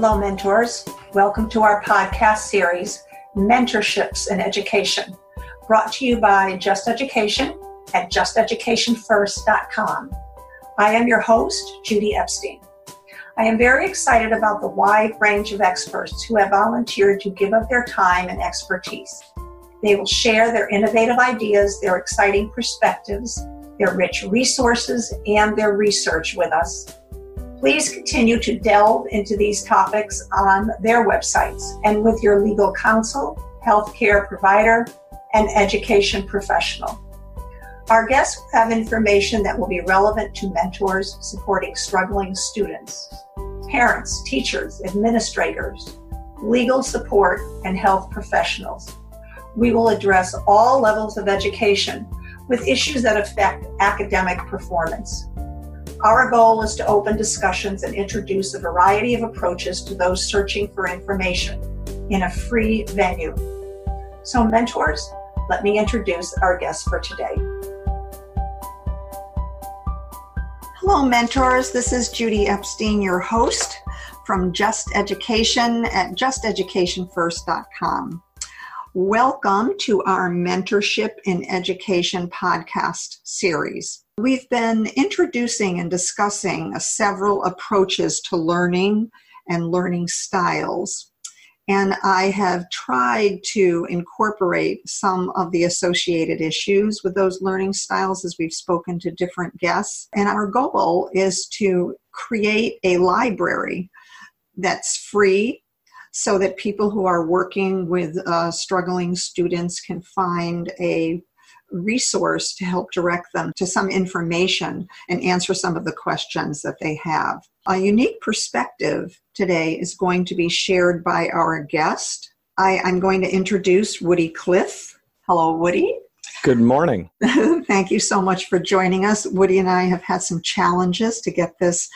Hello, mentors. Welcome to our podcast series, Mentorships in Education, brought to you by Just Education at justeducationfirst.com. I am your host, Judy Epstein. I am very excited about the wide range of experts who have volunteered to give up their time and expertise. They will share their innovative ideas, their exciting perspectives, their rich resources, and their research with us Please continue to delve into these topics on their websites and with your legal counsel, healthcare provider, and education professional. Our guests will have information that will be relevant to mentors supporting struggling students, parents, teachers, administrators, legal support, and health professionals. We will address all levels of education with issues that affect academic performance. Our goal is to open discussions and introduce a variety of approaches to those searching for information in a free venue. So, mentors, let me introduce our guest for today. Hello, mentors. This is Judy Epstein, your host from Just Education at justeducationfirst.com. Welcome to our Mentorship in Education podcast series. We've been introducing and discussing several approaches to learning and learning styles. And I have tried to incorporate some of the associated issues with those learning styles as we've spoken to different guests. And our goal is to create a library that's free so that people who are working with uh, struggling students can find a resource to help direct them to some information and answer some of the questions that they have. A unique perspective today is going to be shared by our guest. I, am going to introduce Woody Cliff. Hello, Woody. Good morning. Thank you so much for joining us. Woody and I have had some challenges to get this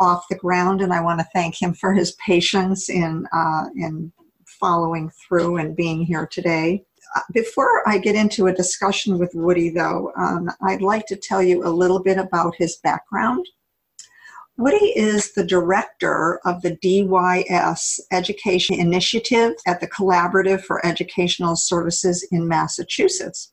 off the ground, and I want to thank him for his patience in uh, in following through and being here today before I get into a discussion with Woody, though, um, I'd like to tell you a little bit about his background. Woody is the director of the DYS Education Initiative at the Collaborative for Educational Services in Massachusetts.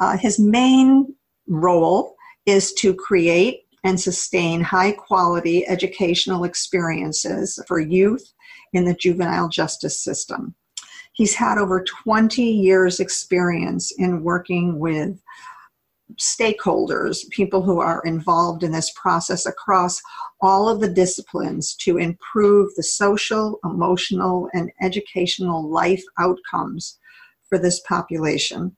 Uh, his main role is to create and sustain high quality educational experiences for youth in the juvenile justice system. He's had over 20 years' experience in working with stakeholders, people who are involved in this process across all of the disciplines to improve the social, emotional, and educational life outcomes for this population.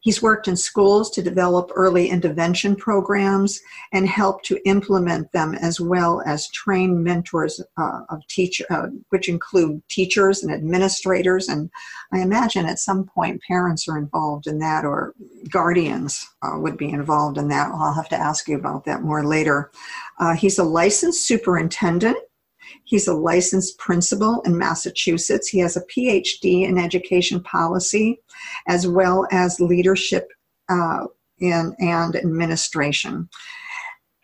He's worked in schools to develop early intervention programs and help to implement them as well as train mentors uh, of teach, uh, which include teachers and administrators. And I imagine at some point parents are involved in that or guardians uh, would be involved in that. I'll have to ask you about that more later. Uh, he's a licensed superintendent He's a licensed principal in Massachusetts. He has a PhD in education policy as well as leadership uh, in, and administration.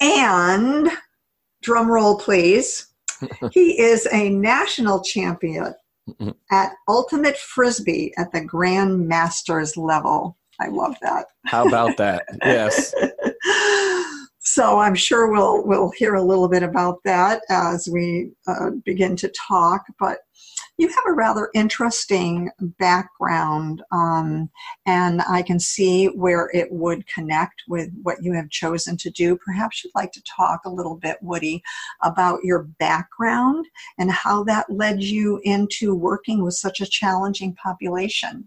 And, drum roll please, he is a national champion at Ultimate Frisbee at the Grand Masters level. I love that. How about that? Yes. So I'm sure we'll we'll hear a little bit about that as we uh, begin to talk. But you have a rather interesting background, um, and I can see where it would connect with what you have chosen to do. Perhaps you'd like to talk a little bit, Woody, about your background and how that led you into working with such a challenging population.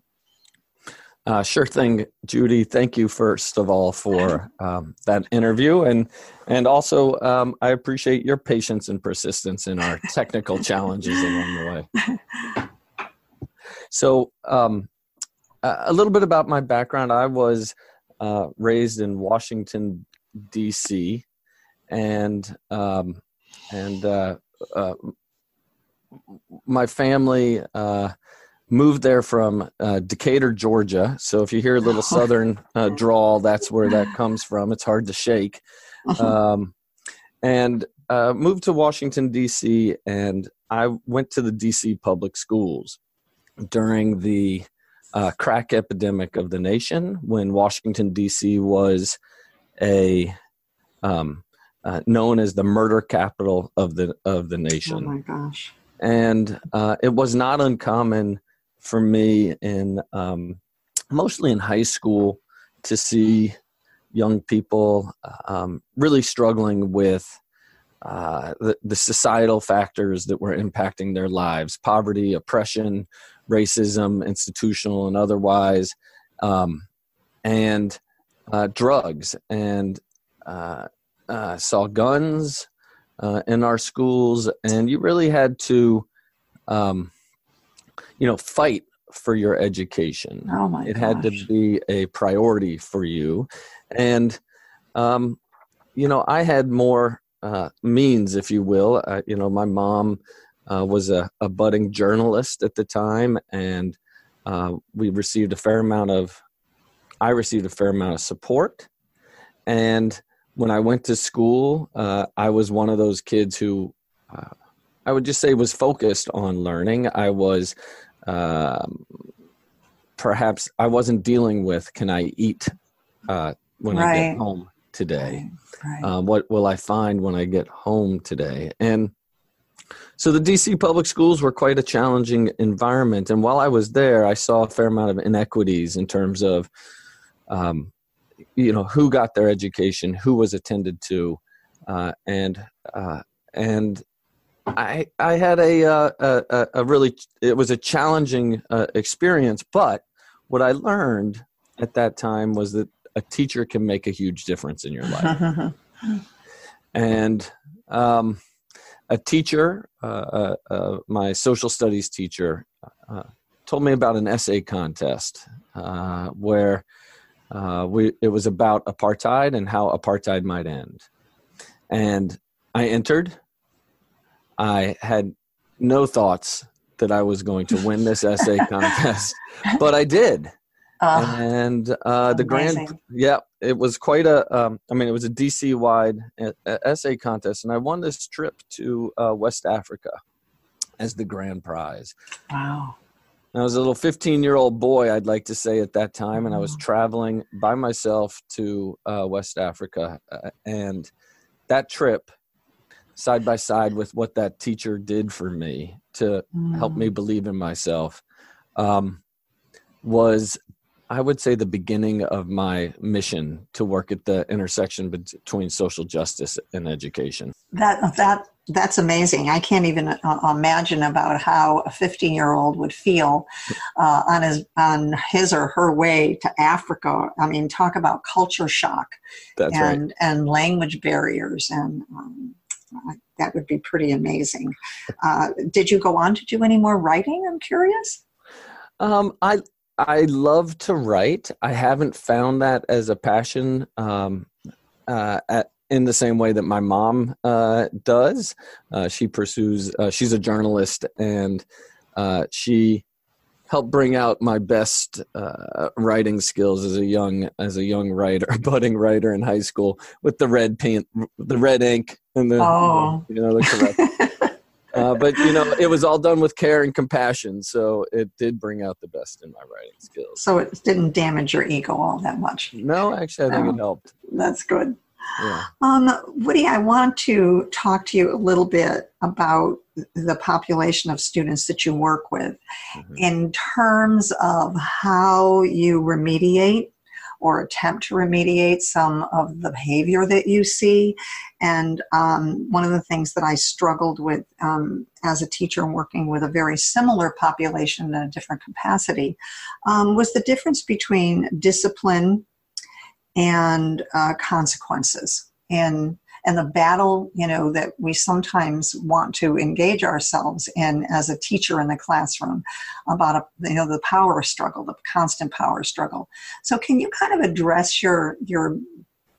Uh, sure thing, Judy. Thank you first of all for um, that interview, and and also um, I appreciate your patience and persistence in our technical challenges along the way. So, um, a little bit about my background. I was uh, raised in Washington D.C. and um, and uh, uh, my family uh, moved there from uh, Decatur, Georgia. So if you hear a little southern uh, drawl, that's where that comes from. It's hard to shake. Uh-huh. Um, and uh, moved to Washington D.C. and I went to the D.C. public schools during the uh, crack epidemic of the nation when Washington D.C. was a um, uh, known as the murder capital of the of the nation. Oh my gosh! And uh, it was not uncommon for me in um, mostly in high school to see young people um, really struggling with uh, the, the, societal factors that were impacting their lives poverty, oppression, racism, institutional and otherwise, um, and uh, drugs. And uh, uh saw guns uh, in our schools, and you really had to, um, you know, fight for your education. Oh my! It gosh. had to be a priority for you, and um, you know, I had more uh, means, if you will. Uh, you know, my mom uh, was a, a, budding journalist at the time, and uh, we received a fair amount of. I received a fair amount of support, and when I went to school, uh, I was one of those kids who uh, I would just say was focused on learning. I was um, perhaps I wasn't dealing with can I eat uh, when right. I get home today? Right. Right. Uh, what will I find when I get home today? And so the DC public schools were quite a challenging environment. And while I was there, I saw a fair amount of inequities in terms of, um, you know, who got their education, who was attended to, uh, and uh, and I I had a, uh, a, a really it was a challenging uh, experience, but what I learned at that time was that a teacher can make a huge difference in your life, and um, a teacher, uh, uh, uh my social studies teacher, uh, told me about an essay contest where we it was about apartheid and how apartheid might end, and I entered I had no thoughts that I was going to win this essay contest, but I did. Uh, and uh, the grand, yeah, it was quite a. Um, I mean, it was a DC wide essay contest, and I won this trip to uh, West Africa as the grand prize. Wow. I was a little 15 year old boy, I'd like to say at that time, and I was traveling by myself to uh, West Africa. Uh, and that trip side by side with what that teacher did for me to mm. help me mm. believe in myself um, was i would say the beginning of my mission to work at the intersection between social justice and education that that that's amazing i can't even uh, imagine about how a 15 year old would feel uh, on his on his or her way to africa i mean talk about culture shock that's and right. and language barriers and um, that would be pretty amazing. Uh, did you go on to do any more writing? I'm curious. Um, I I love to write. I haven't found that as a passion um, uh, at, in the same way that my mom uh, does. Uh, she pursues. Uh, she's a journalist, and uh, she helped bring out my best uh, writing skills as a young as a young writer, budding writer in high school with the red paint, the red ink, and the oh. you know the correct. uh, but you know, it was all done with care and compassion, so it did bring out the best in my writing skills. So it didn't damage your ego all that much. No, actually, I think oh, it helped. That's good. Yeah. Um, Woody, I want to talk to you a little bit about the population of students that you work with mm-hmm. in terms of how you remediate or attempt to remediate some of the behavior that you see. And um, one of the things that I struggled with um, as a teacher working with a very similar population in a different capacity um, was the difference between discipline and uh, consequences and and the battle you know that we sometimes want to engage ourselves in as a teacher in the classroom about a, you know the power struggle the constant power struggle. So can you kind of address your your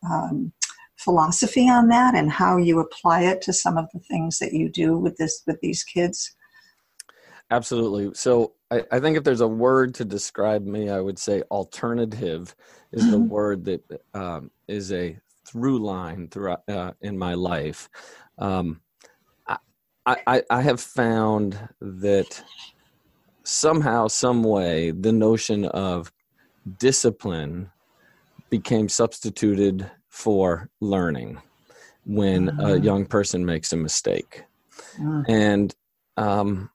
um, philosophy on that and how you apply it to some of the things that you do with this with these kids? Absolutely. So I, I think if there's a word to describe me i would say alternative is the mm-hmm. word that um, is a through line throughout uh, in my life. Um, I, I, I have found that somehow, some way, the notion of discipline became substituted for learning when mm-hmm. a young person makes a mistake. Mm. And um,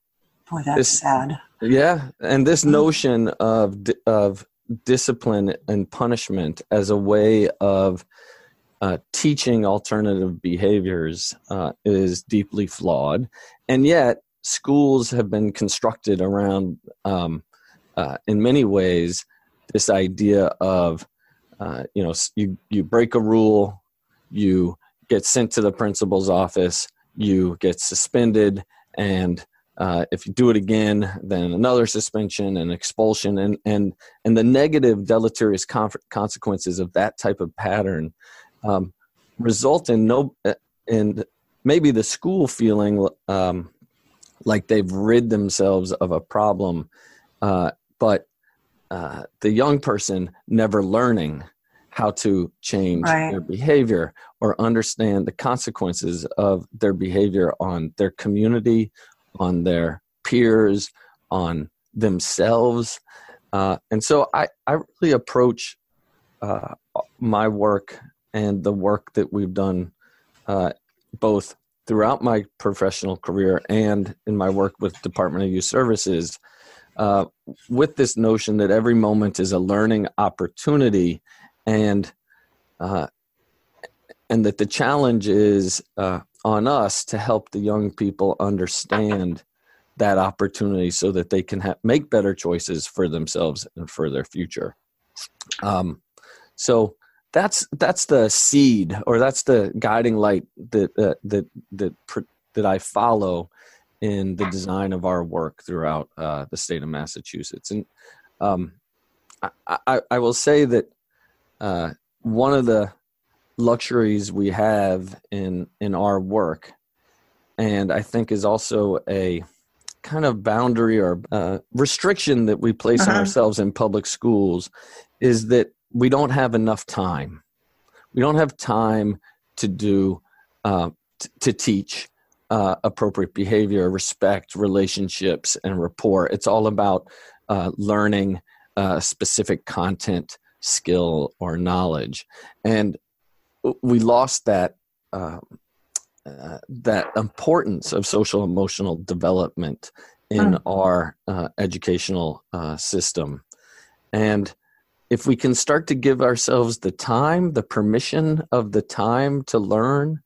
boy, that's this, sad. Yeah, and this mm. notion of of discipline and punishment as a way of uh, teaching alternative behaviors uh, is deeply flawed, and yet schools have been constructed around, um, uh, in many ways, this idea of uh, you know you you break a rule, you get sent to the principal's office, you get suspended, and uh, if you do it again, then another suspension and expulsion, and and and the negative deleterious consequences of that type of pattern um, result in no in maybe the school feeling um, like they've rid themselves of a problem, uh, but uh, the young person never learning how to change right. their behavior or understand the consequences of their behavior on their community, on their peers, on themselves. Uh, and so I, I really approach uh, my work and the work that we've done uh, both throughout my professional career and in my work with Department of Youth Services uh, with this notion that every moment is a learning opportunity and uh, and that the challenge is uh, on us to help the young people understand that opportunity so that they can ha- make better choices for themselves and for their future. Um, so that's that's the seed or that's the guiding light that uh, that that that I follow in the design of our work throughout uh, the state of Massachusetts. And um, I, I, I, will say that uh, one of the luxuries we have in in our work and i think is also a kind of boundary or uh, restriction that we place uh-huh. on ourselves in public schools is that we don't have enough time. We don't have time to do uh, t- to teach uh, appropriate behavior respect relationships and rapport. It's all about uh, learning uh, specific content skill or knowledge. And we lost that uh, uh, that importance of social emotional development in our uh, educational uh, system. And if we can start to give ourselves the time the permission of the time to learn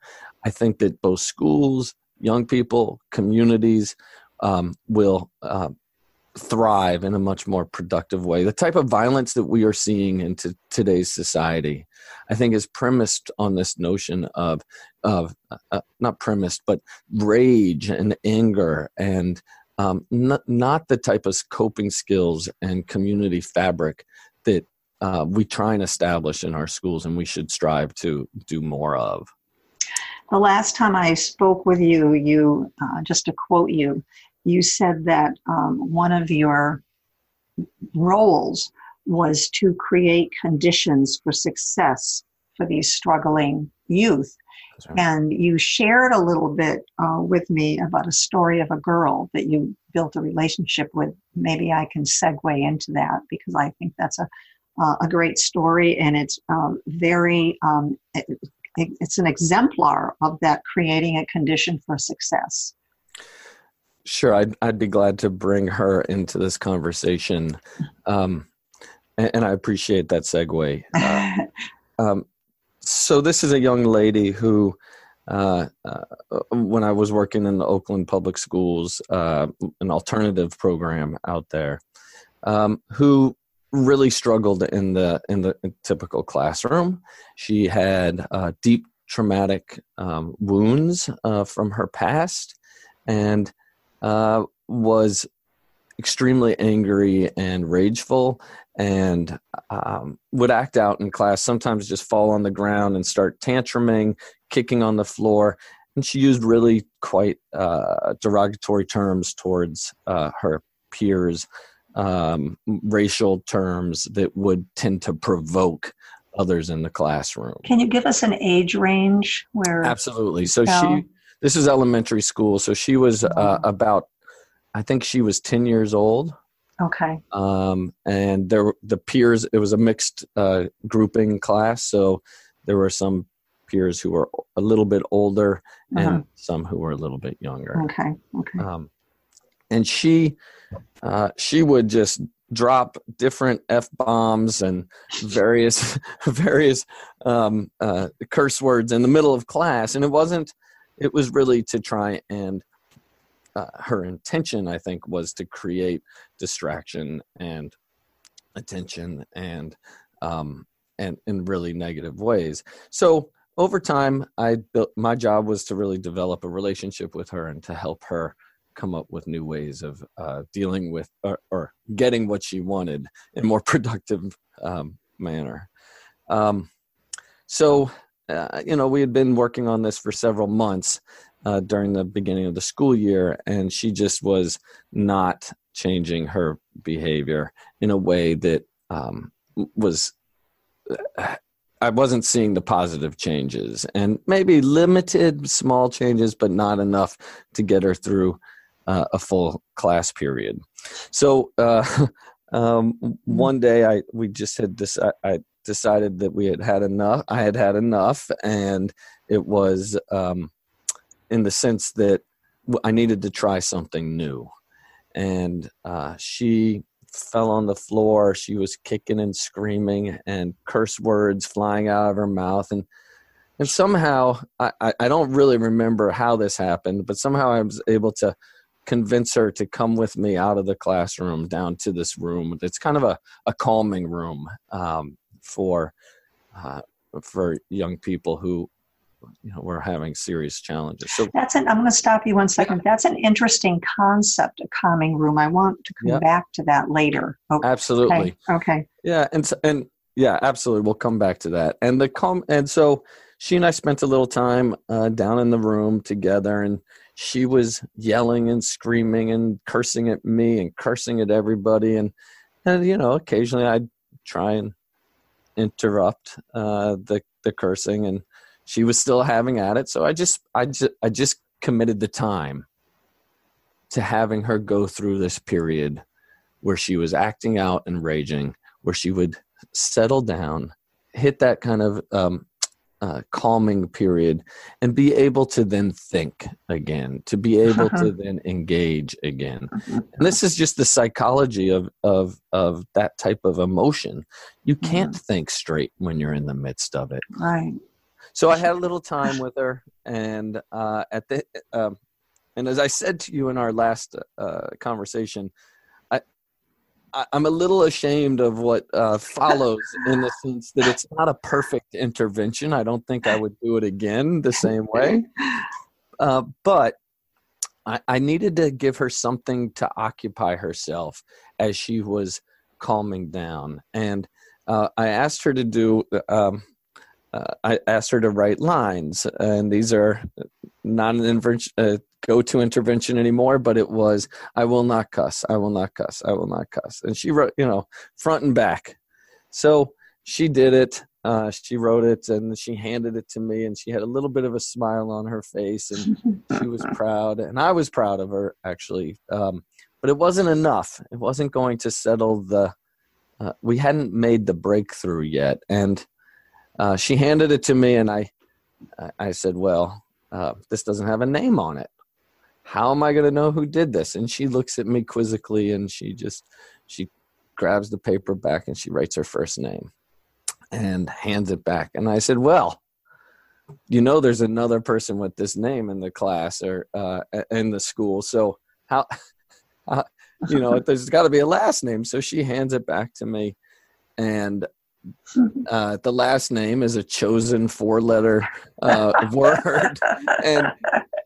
i think that both schools young people communities um, will uh, thrive in a much more productive way. The type of violence that we are seeing in t- today's society, I think, is premised on this notion of of uh, uh not premised, but rage and anger and um, not, not the type of coping skills and community fabric that uh, we try and establish in our schools, and we should strive to do more of. The last time I spoke with you, you uh, just to quote you, you said that um, one of your roles was to create conditions for success for these struggling youth. Right. And you shared a little bit uh, with me about a story of a girl that you built a relationship with. Maybe I can segue into that because I think that's a uh, a great story and it's um, very um, it, it's an exemplar of that creating a condition for success. Sure, I'd I'd be glad to bring her into this conversation, um, and, and, I appreciate that segue. Uh, um, so this is a young lady who, uh, uh, when I was working in the Oakland Public Schools, uh, an alternative program out there, um, who really struggled in the in the typical classroom. She had uh, deep traumatic um, wounds uh, from her past, and uh, was extremely angry and rageful and um, would act out in class, sometimes just fall on the ground and start tantruming, kicking on the floor. And she used really quite uh, derogatory terms towards uh, her peers, um, racial terms that would tend to provoke others in the classroom. Can you give us an age range where? Absolutely. So she, this is elementary school. So she was uh, mm-hmm. about, I think she was 10 years old. Okay. Um, and there, the peers, it was a mixed uh, grouping class. So there were some peers who were a little bit older and uh-huh. some who were a little bit younger. Okay. Okay. Um, and she, uh, she would just drop different f bombs and various various um, uh, curse words in the middle of class, and it wasn't. It was really to try and uh, her intention, I think, was to create distraction and attention and um, and in really negative ways. So over time, I built my job was to really develop a relationship with her and to help her come up with new ways of uh, dealing with or, or, getting what she wanted in a more productive um, manner. Um, so, uh, you know, we had been working on this for several months uh, during the beginning of the school year, and she just was not changing her behavior in a way that um, was. Uh, I wasn't seeing the positive changes, and maybe limited small changes, but not enough to get her through uh, a full class period. So uh, um, one day, I we just had this. I, I, decided that we had had enough. I had had enough, and it was um, in the sense that I needed to try something new. And uh, she fell on the floor. She was kicking and screaming, and curse words flying out of her mouth, and and somehow I, I don't really remember how this happened, but somehow I was able to convince her to come with me out of the classroom down to this room. It's kind of a, a calming room um, for uh, for young people who you know were having serious challenges. So that's an. I'm going to stop you one second. That's an interesting concept, a calming room. I want to come back to that later. Okay. Absolutely. Okay. okay. Yeah, and and yeah, absolutely. We'll come back to that. And the calm. And so she and I spent a little time uh, down in the room together, and she was yelling and screaming and cursing at me and cursing at everybody. And and you know occasionally I'd try and interrupt uh, the the cursing. And she was still having at it. So I just I just I just committed the time to having her go through this period where she was acting out and raging where she would settle down hit that kind of um, uh, calming period and be able to then think again to be able to then engage again. And this is just the psychology of of of that type of emotion. You can't yeah. think straight when you're in the midst of it. Right. So i had a little time with her and uh, at the um, and as i said to you in our last uh, conversation I'm a little ashamed of what uh, follows in the sense that it's not a perfect intervention. I don't think I would do it again the same way. Uh, but I, I, needed to give her something to occupy herself as she was calming down. And uh, I asked her to do, um, uh, I asked her to write lines. And these are intervention, uh, go to intervention anymore, but it was, I will not cuss, I will not cuss, I will not cuss. And she wrote, you know, front and back. So she did it. Uh, she wrote it and she handed it to me, and she had a little bit of a smile on her face, and she was proud, and I was proud of her actually. Um, but it wasn't enough. It wasn't going to settle the. Uh, we hadn't made the breakthrough yet, and uh, she handed it to me, and I, I said, "Well, uh, this doesn't have a name on it how am I going to know who did this? And she looks at me quizzically and she just, she grabs the paper back and she writes her first name and hands it back. And I said, well, you know, there's another person with this name in the class or uh, in the school. So how, how you know, there's got to be a last name. So she hands it back to me. And uh, the last name is a chosen four letter uh, word. And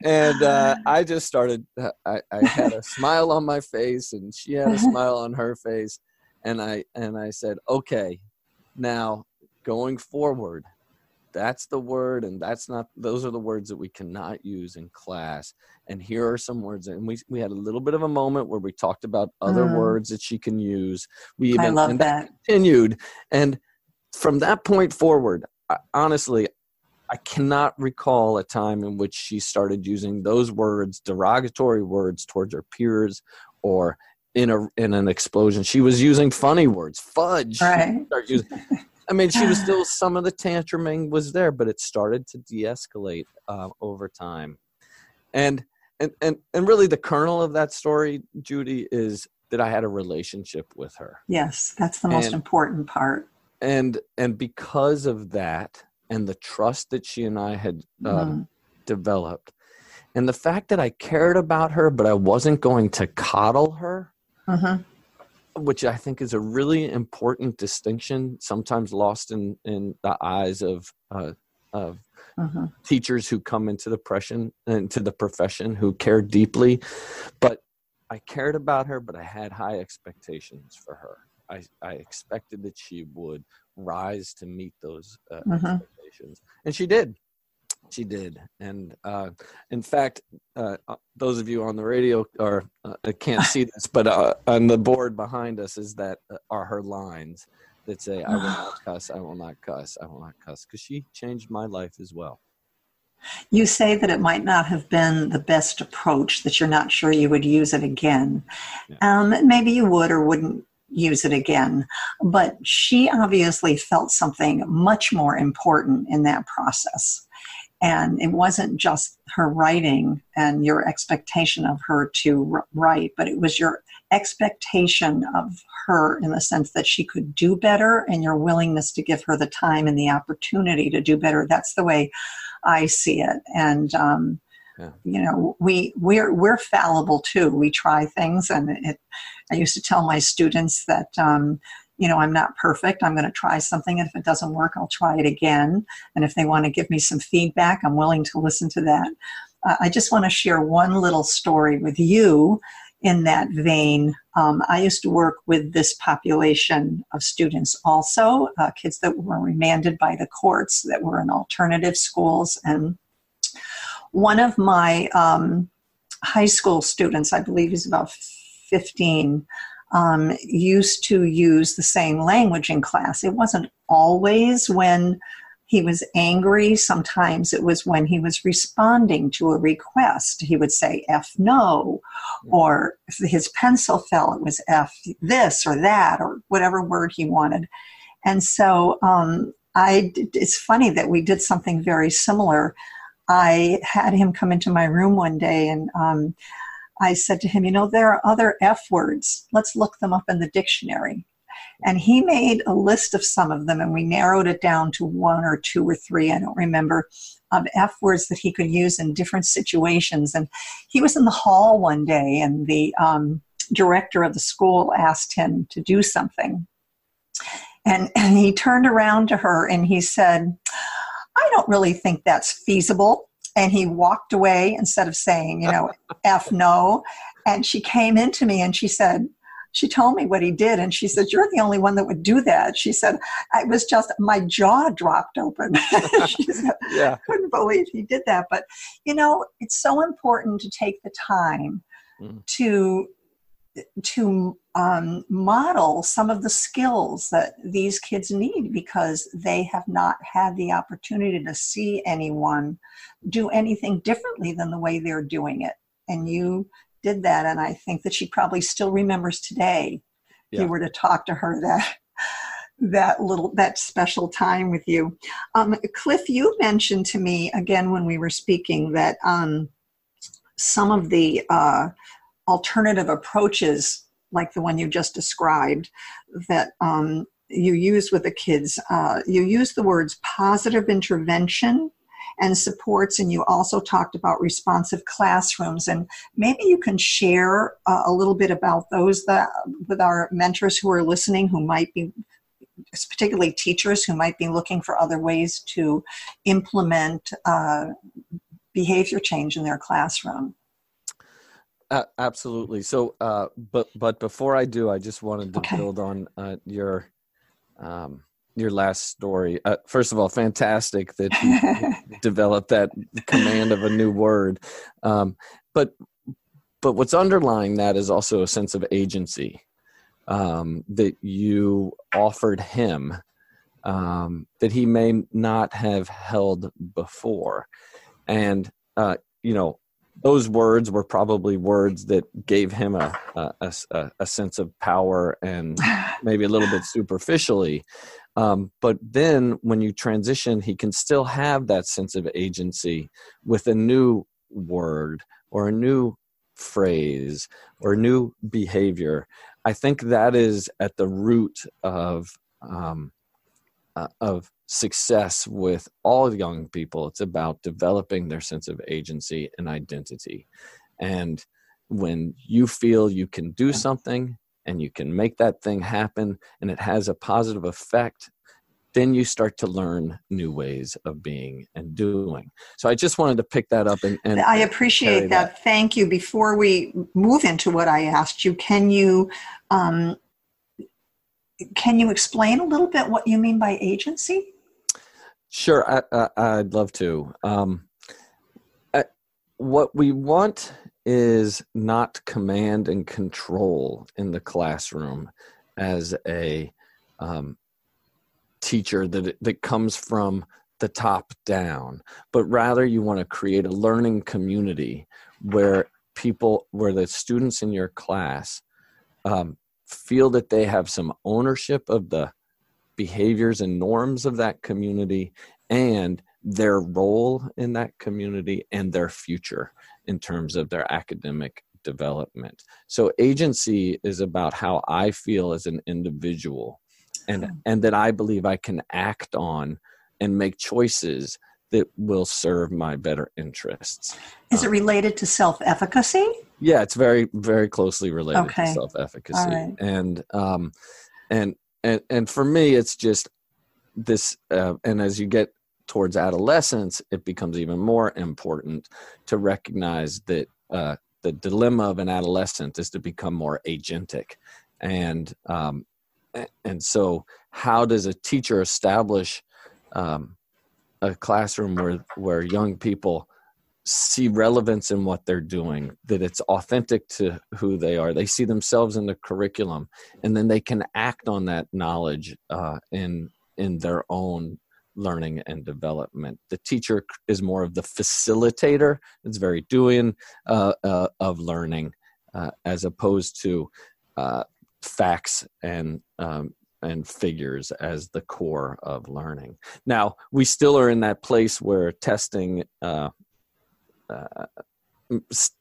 and uh, I just started. I, I had a smile on my face, and she had a smile on her face, and I and I said, "Okay, now going forward, that's the word, and that's not. Those are the words that we cannot use in class. And here are some words. And we we had a little bit of a moment where we talked about other mm. words that she can use. We even I love that. continued and from that point forward, I, honestly, I cannot recall a time in which she started using those words, derogatory words towards her peers or in a in an explosion. She was using funny words, fudge. Right. Using, I mean, she was still some of the tantruming was there, but it started to de-escalate uh, over time, and and and and really the kernel of that story, Judy, is that I had a relationship with her. Yes, that's the most and, important part. And and because of that, and the trust that she and I had um, mm-hmm. developed, and the fact that I cared about her, but I wasn't going to coddle her. Mm-hmm which I think is a really important distinction, sometimes lost in in the eyes of uh, of uh-huh. teachers who come into the profession into the profession who care deeply. But I cared about her, but I had high expectations for her. I, I expected that she would rise to meet those uh, uh-huh. expectations, and she did. She did. And uh, in fact uh, uh, those of you on the radio or uh, can't see this but uh, on the board behind us is that uh, are her lines that say i will not cuss i will not cuss i will not cuss. Because she changed my life as well. You say that it might not have been the best approach that you're not sure you would use it again. Yeah. um, maybe you would or wouldn't use it again. But she obviously felt something much more important in that process. And it wasn't just her writing and your expectation of her to write, but it was your expectation of her in the sense that she could do better and your willingness to give her the time and the opportunity to do better. That's the way I see it. And, um, yeah. you know, we, we're, we're fallible too. We try things and it, I used to tell my students that, um, you know, I'm not perfect. I'm going to try something. And if it doesn't work, I'll try it again. And if they want to give me some feedback, I'm willing to listen to that. Uh, I just want to share one little story with you in that vein. Um, I used to work with this population of students also, uh, kids that were remanded by the courts that were in alternative schools. And one of my um, high school students, I believe he's about 15, um, used to use the same language in class. It wasn't always when he was angry, sometimes it was when he was responding to a request. He would say F no, or if his pencil fell, it was F this or that, or whatever word he wanted. And so um, I, it's funny that we did something very similar. I had him come into my room one day and um, I said to him, You know, there are other F words. Let's look them up in the dictionary. And he made a list of some of them, and we narrowed it down to one or two or three, I don't remember, of F words that he could use in different situations. And he was in the hall one day, and the um, director of the school asked him to do something. And, and he turned around to her and he said, I don't really think that's feasible and he walked away instead of saying, you know, F no. And she came into me and she said, she told me what he did and she said you're the only one that would do that she said i was just my jaw dropped open she said yeah. couldn't believe he did that but you know it's so important to take the time mm. to to um, model some of the skills that these kids need because they have not had the opportunity to see anyone do anything differently than the way they're doing it. And you did that, and I think that she probably still remembers today. Yeah. If you were to talk to her that that little that special time with you, um, Cliff. You mentioned to me again when we were speaking that um, some of the uh, alternative approaches like the one you just described that um, you use with the kids. Uh, you use the words positive intervention and supports, and you also talked about responsive classrooms. And maybe you can share uh, a little bit about those that, with our mentors who are listening who might be particularly teachers who might be looking for other ways to implement uh, behavior change in their classroom. Uh, absolutely. So, uh, but but before I do, I just wanted to okay. build on uh, your um, your last story. Uh, first of all, fantastic that you developed that command of a new word. Um, but but what's underlying that is also a sense of agency um, that you offered him um, that he may not have held before. And, uh, you know, those words were probably words that gave him a, a, a, a sense of power and maybe a little bit superficially. Um, but then when you transition, he can still have that sense of agency with a new word or a new phrase or new behavior. I think that is at the root of um, uh, of success with all young people. It's about developing their sense of agency and identity. And when you feel you can do something and you can make that thing happen and it has a positive effect, then you start to learn new ways of being and doing. So I just wanted to pick that up and, and I appreciate that. that. Thank you. Before we move into what I asked you, can you um, can you explain a little bit what you mean by agency? Sure, I, would love to. Um, I, what we want is not command and control in the classroom as a um, teacher that that comes from the top down, but rather you want to create a learning community where people, where the students in your class um, feel that they have some ownership of the behaviors and norms of that community and their role in that community and their future in terms of their academic development. So agency is about how I feel as an individual and hmm. and that I believe I can act on and make choices that will serve my better interests. Is it um, related to self-efficacy? Yeah, it's very very closely related to self-efficacy. Right. And um and and and for me it's just this uh, and as you get towards adolescence it becomes even more important to recognize that uh, the dilemma of an adolescent is to become more agentic. And um, and so how does a teacher establish um, a classroom where where young people see relevance in what they're doing that it's authentic to who they are. They see themselves in the curriculum and then they can act on that knowledge uh, in in their own learning and development. The teacher is more of the facilitator. It's very doing uh, uh, of learning uh, as opposed to uh, facts and um, and figures as the core of learning. Now we still are in that place where testing, uh,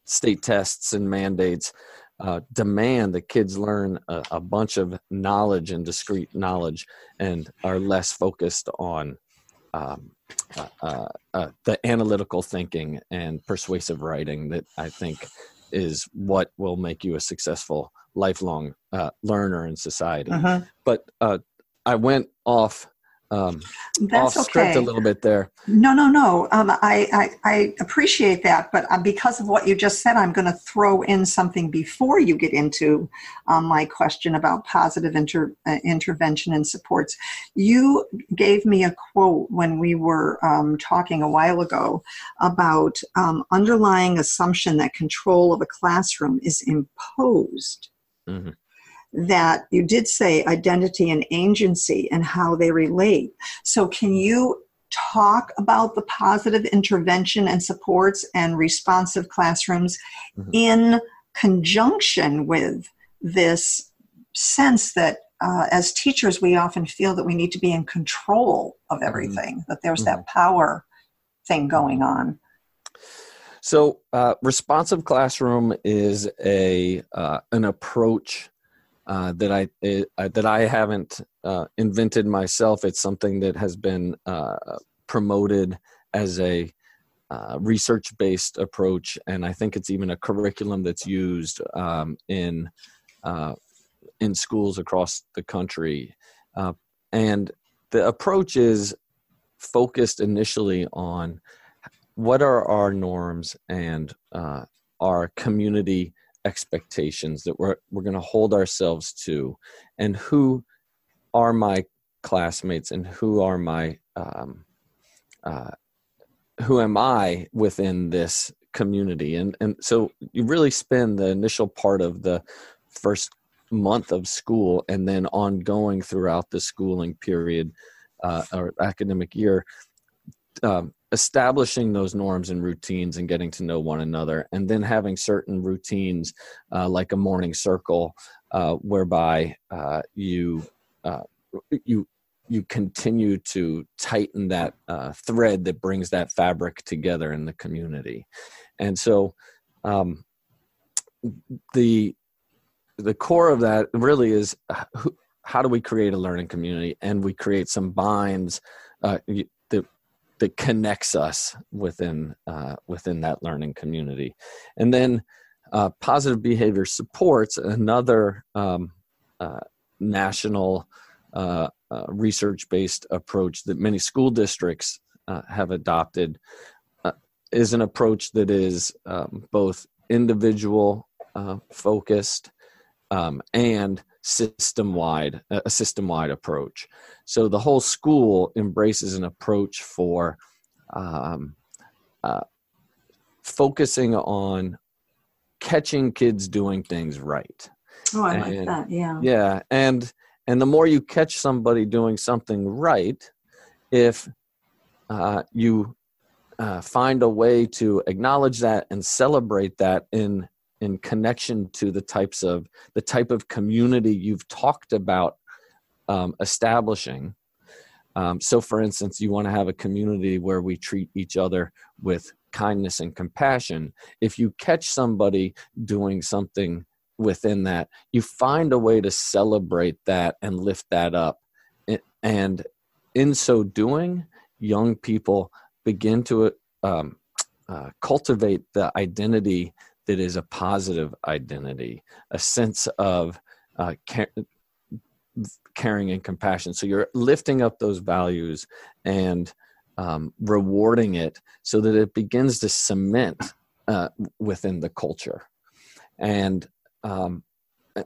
state tests and mandates uh, demand that kids learn a, a, bunch of knowledge and discrete knowledge and are less focused on um, uh, uh, uh, the analytical thinking and persuasive writing that I think is what will make you a successful lifelong uh, learner in society. Uh-huh. But uh, I went off um, That's off script okay. a little bit there. No, no, no. Um, I, I, I, appreciate that, but uh, because of what you just said, I'm going to throw in something before you get into um, my question about positive inter, uh, intervention and supports. You gave me a quote when we were um, talking a while ago about um, underlying assumption that control of a classroom is imposed. Mm-hmm that you did say identity and agency and how they relate. So, can you talk about the positive intervention and supports and responsive classrooms mm-hmm. in conjunction with this sense that uh, as teachers we often feel that we need to be in control of mm-hmm. everything, mm-hmm. that there's mm-hmm. that power thing going on. So, uh, responsive classroom is a uh, an approach uh, that I uh, that I haven't uh, invented myself. It's something that has been uh, promoted as a uh, research-based approach, and I think it's even a curriculum that's used um, in in schools across the country. and the approach is focused initially on what are our norms and our community expectations that we're we're going to hold ourselves to. And who are my classmates and who are my um, uh, who am I within this community? And and so you really spend the initial part of the first month of school and then ongoing throughout the schooling period uh, or academic year, um, establishing those norms and routines and getting to know one another, and then having certain routines uh, like a morning circle, uh, whereby uh, you uh, you you continue to tighten that uh, thread that brings that fabric together in the community, and so um, the the core of that really is how do we create a learning community? And we create some binds uh, that connects us within uh, within that learning community. And then uh, positive behavior supports another um, uh, national uh, uh, research based approach that many school districts have adopted is an approach that is um, both individual focused um, and system wide a system wide approach. So the whole school embraces an approach for um, uh, focusing on catching kids doing things right. Oh i and, like that yeah. yeah and and the more you catch somebody doing something right if uh, you uh, find a way to acknowledge that and celebrate that in in connection to the types of the type of community you've talked about um, establishing. Um, so for instance you want to have a community where we treat each other with kindness and compassion. If you catch somebody doing something within that you find a way to celebrate that and lift that up. And in so doing young people begin to um, uh, cultivate the identity that is a positive identity, a sense of uh, care, caring and compassion. So you're lifting up those values and um, rewarding it so that it begins to cement uh, within the culture. And um,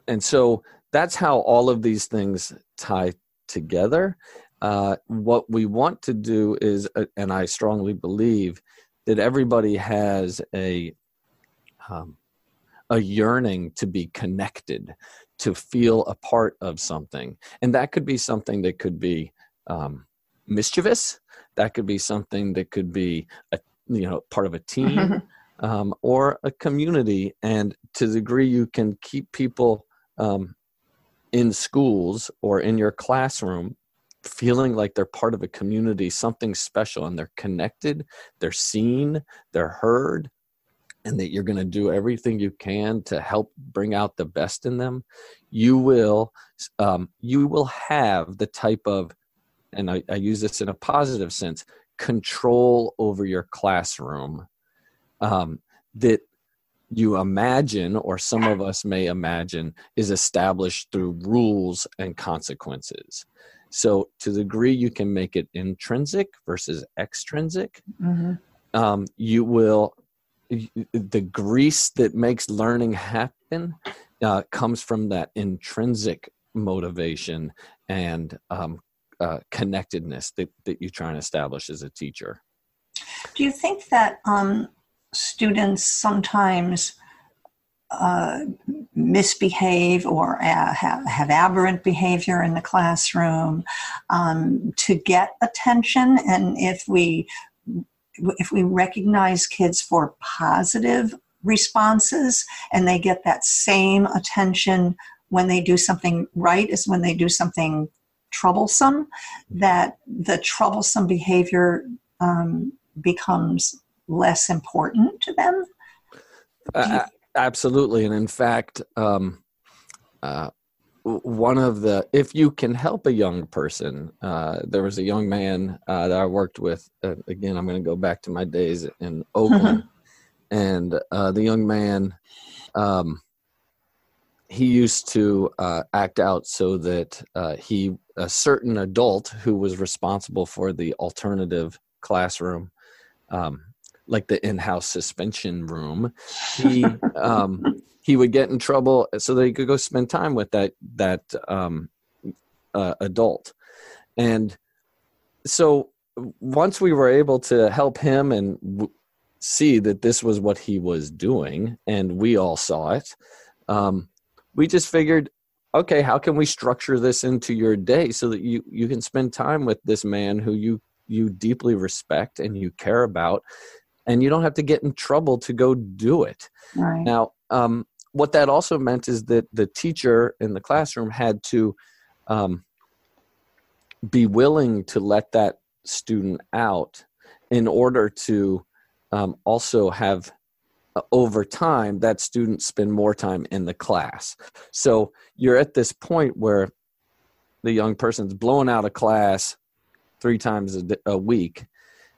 and so that's how all of these things tie together. Uh, what we want to do is, uh, and I strongly believe that everybody has a um, a yearning to be connected, to feel a part of something. And that could be something that could be um, mischievous, that could be something that could be a you know part of a team um, or a community and to the degree you can keep people um, in schools or in your classroom feeling like they're part of a community something special and they're connected they're seen they're heard and that you're going to do everything you can to help bring out the best in them you will um, you will have the type of and I, I, use this in a positive sense control over your classroom um, that you imagine or some of us may imagine is established through rules and consequences so to the degree you can make it intrinsic versus extrinsic mm-hmm. um, you will the grease that makes learning happen uh, comes from that intrinsic motivation and um, uh, connectedness that, that you try and establish as a teacher. Do you think that um, students sometimes uh, misbehave or uh, have, have, aberrant behavior in the classroom um, to get attention? And if we if we recognize kids for positive responses and they get that same attention when they do something right as when they do something troublesome, that the troublesome behavior um, becomes less important to them? Uh, absolutely. And in fact, um, uh, one of the if you can help a young person uh, there was a young man uh, that i worked with uh, again i'm going to go back to my days in oakland and uh, the young man um, he used to uh, act out so that uh, he a certain adult who was responsible for the alternative classroom um, like the in-house suspension room he um, he would get in trouble so that he could go spend time with that that um, uh, adult and so once we were able to help him and w- see that this was what he was doing and we all saw it um, we just figured okay, how can we structure this into your day so that you you can spend time with this man who you you deeply respect and you care about, and you don't have to get in trouble to go do it. Right. Now, um, what that also meant is that the teacher in the classroom had to um, be willing to let that student out in order to um, also have uh, over time that student spend more time in the class. So you're at this point where the young person's blowing out a class three times a, a week.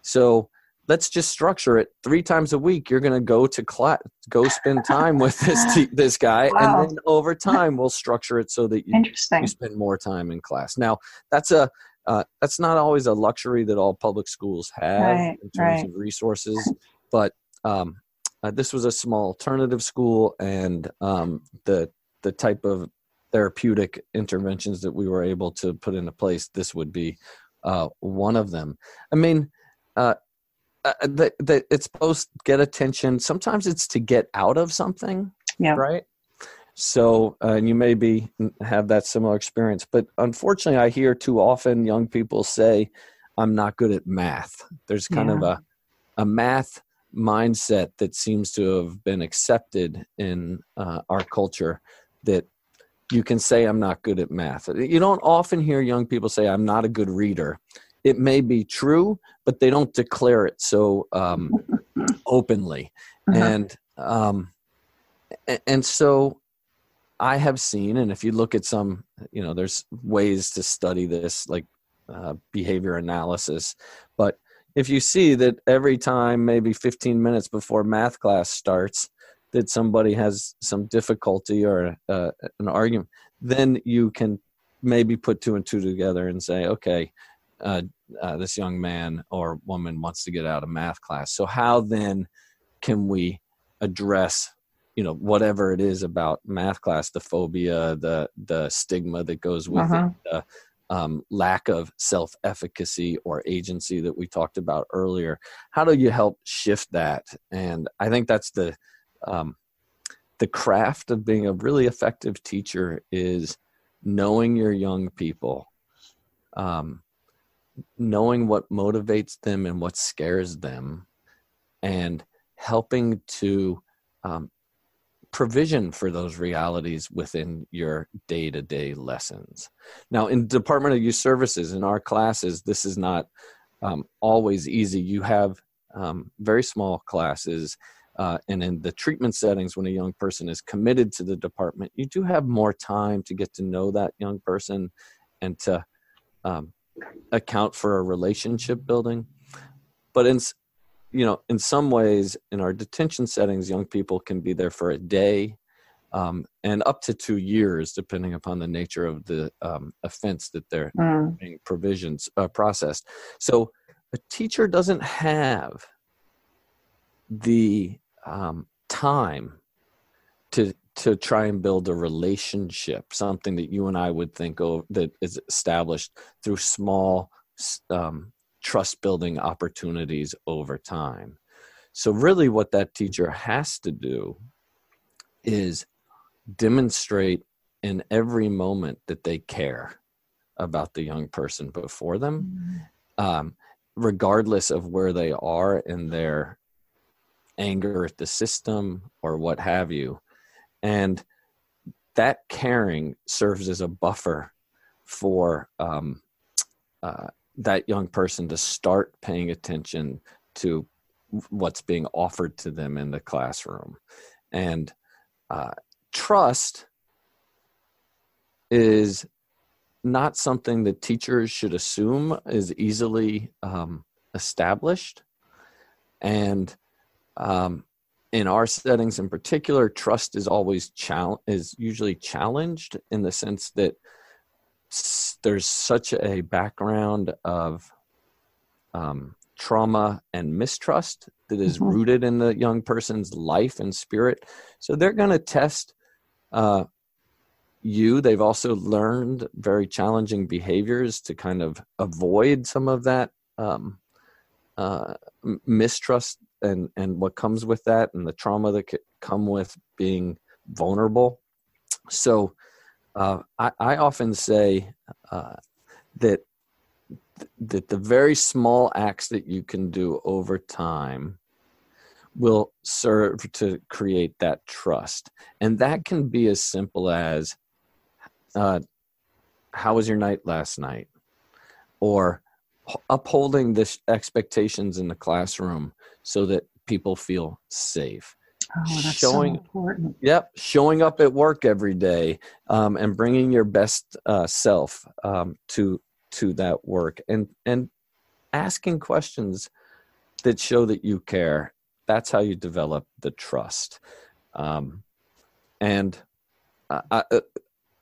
So let's just structure it three times a week you're going to go to class go spend time with this te- this guy Wow. and then over time we'll structure it so that you, you spend more time in class now that's a uh, that's not always a luxury that all public schools have Right, in terms right. of resources but um, uh, this was a small alternative school and um, the the type of therapeutic interventions that we were able to put into place this would be uh, one of them i mean uh, uh, that, that it's supposed to get attention. Sometimes it's to get out of something Yeah. right? So uh, and you maybe have that similar experience but unfortunately i hear too often young people say i'm not good at math. There's kind of a a math mindset that seems to have been accepted in uh, our culture that you can say i'm not good at math. You don't often hear young people say i'm not a good reader it may be true but they don't declare it so um, openly Uh-huh. and um, and so i have seen and if you look at some you know there's ways to study this like uh, behavior analysis but if you see that every time maybe 15 minutes before math class starts that somebody has some difficulty or uh, an argument then you can maybe put two and two together and say okay uh, uh, this young man or woman wants to get out of math class. So how then can we address you know whatever it is about math class the phobia the the stigma that goes with Uh-huh. it the um, lack of self-efficacy or agency that we talked about earlier? How do you help shift that? And i think that's the um, the craft of being a really effective teacher is knowing your young people um, knowing what motivates them and what scares them and helping to um, provision for those realities within your day-to-day lessons. Now in department of youth services in our classes this is not um, always easy. You have um, very small classes uh, and in the treatment settings when a young person is committed to the department you do have more time to get to know that young person and to um, account for a relationship building but in you know in some ways in our detention settings young people can be there for a day um, and up to two years depending upon the nature of the um, offense that they're Mm. being provisions uh, processed so a teacher doesn't have the um, time to to try and build a relationship something that you and i would think of that is established through small um, trust building opportunities over time so really what that teacher has to do is demonstrate in every moment that they care about the young person before them um, regardless of where they are in their anger at the system or what have you. And that caring serves as a buffer for um, uh, that young person to start paying attention to what's being offered to them in the classroom. And uh, trust is not something that teachers should assume is easily um, established. And um, in our settings in particular, trust is always chal- is usually challenged in the sense that s- there's such a background of um, trauma and mistrust that is Mhm. rooted in the young person's life and spirit. So they're going to test uh, you. They've also learned very challenging behaviors to kind of avoid some of that um, uh, mistrust and and what comes with that, and the trauma that could come with being vulnerable. So uh, I, I, often say uh, that that the very small acts that you can do over time will serve to create that trust, and that can be as simple as, uh, "How was your night last night?" or upholding the expectations in the classroom so that people feel safe Oh, that's showing, so important. Yep, showing up at work every day um, and bringing your best uh, self um, to to that work and and asking questions that show that you care. That's how you develop the trust. Um, and I, I,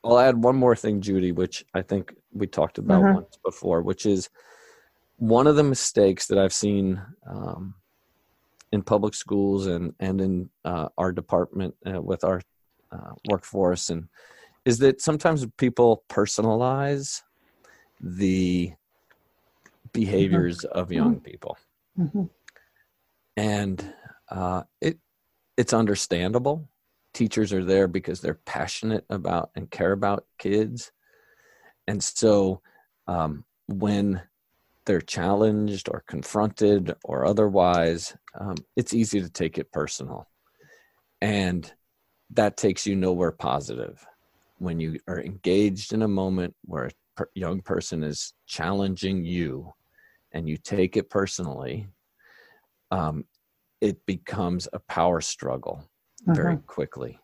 will uh, add one more thing, Judy, which I think we talked about mm-hmm. once before, which is one of the mistakes that I've seen um, in public schools and and in uh, our department uh, with our uh, workforce and is that sometimes people personalize the behaviors mm-hmm. of young mm-hmm. people mm-hmm. and uh, it it's understandable teachers are there because they're passionate about and care about kids and so um, when they're challenged or confronted or otherwise, um, it's easy to take it personal. And that takes you nowhere positive. When you are engaged in a moment where a per- young person is challenging you and you take it personally, um, it becomes a power struggle very mm-hmm. quickly.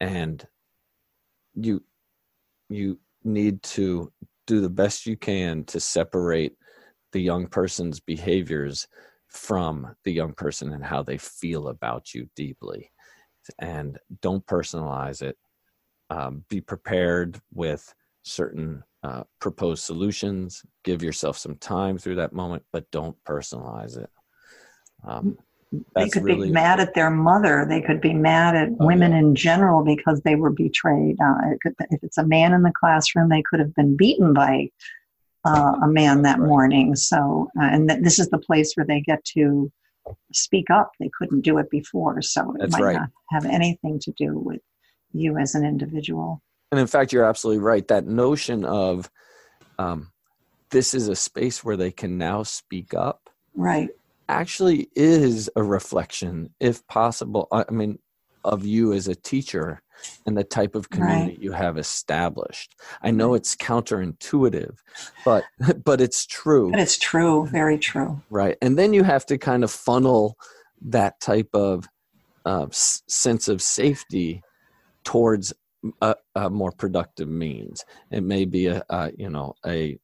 And you you need to do the best you can to separate the young person's behaviors from the young person and how they feel about you deeply. And don't personalize it. Um, be prepared with certain uh, proposed solutions. Give yourself some time through that moment, but don't personalize it. Um, they could really be mad at their mother. They could be mad at oh, women yeah. in general because they were betrayed. Uh, it could, if it's a man in the classroom, they could have been beaten by uh, a man that right. morning. So, uh, and th- this is the place where they get to speak up. They couldn't do it before, so it That's might right. not have anything to do with you as an individual. And in fact, you're absolutely right. That notion of um, this is a space where they can now speak up, right, actually is a reflection, if possible. I mean, of you as a teacher and the type of community right. you have established. I know it's counterintuitive, but but it's true. But it's true, very true. Right, and then you have to kind of funnel that type of uh, s- sense of safety towards a, a, more productive means. It may be a, a you know a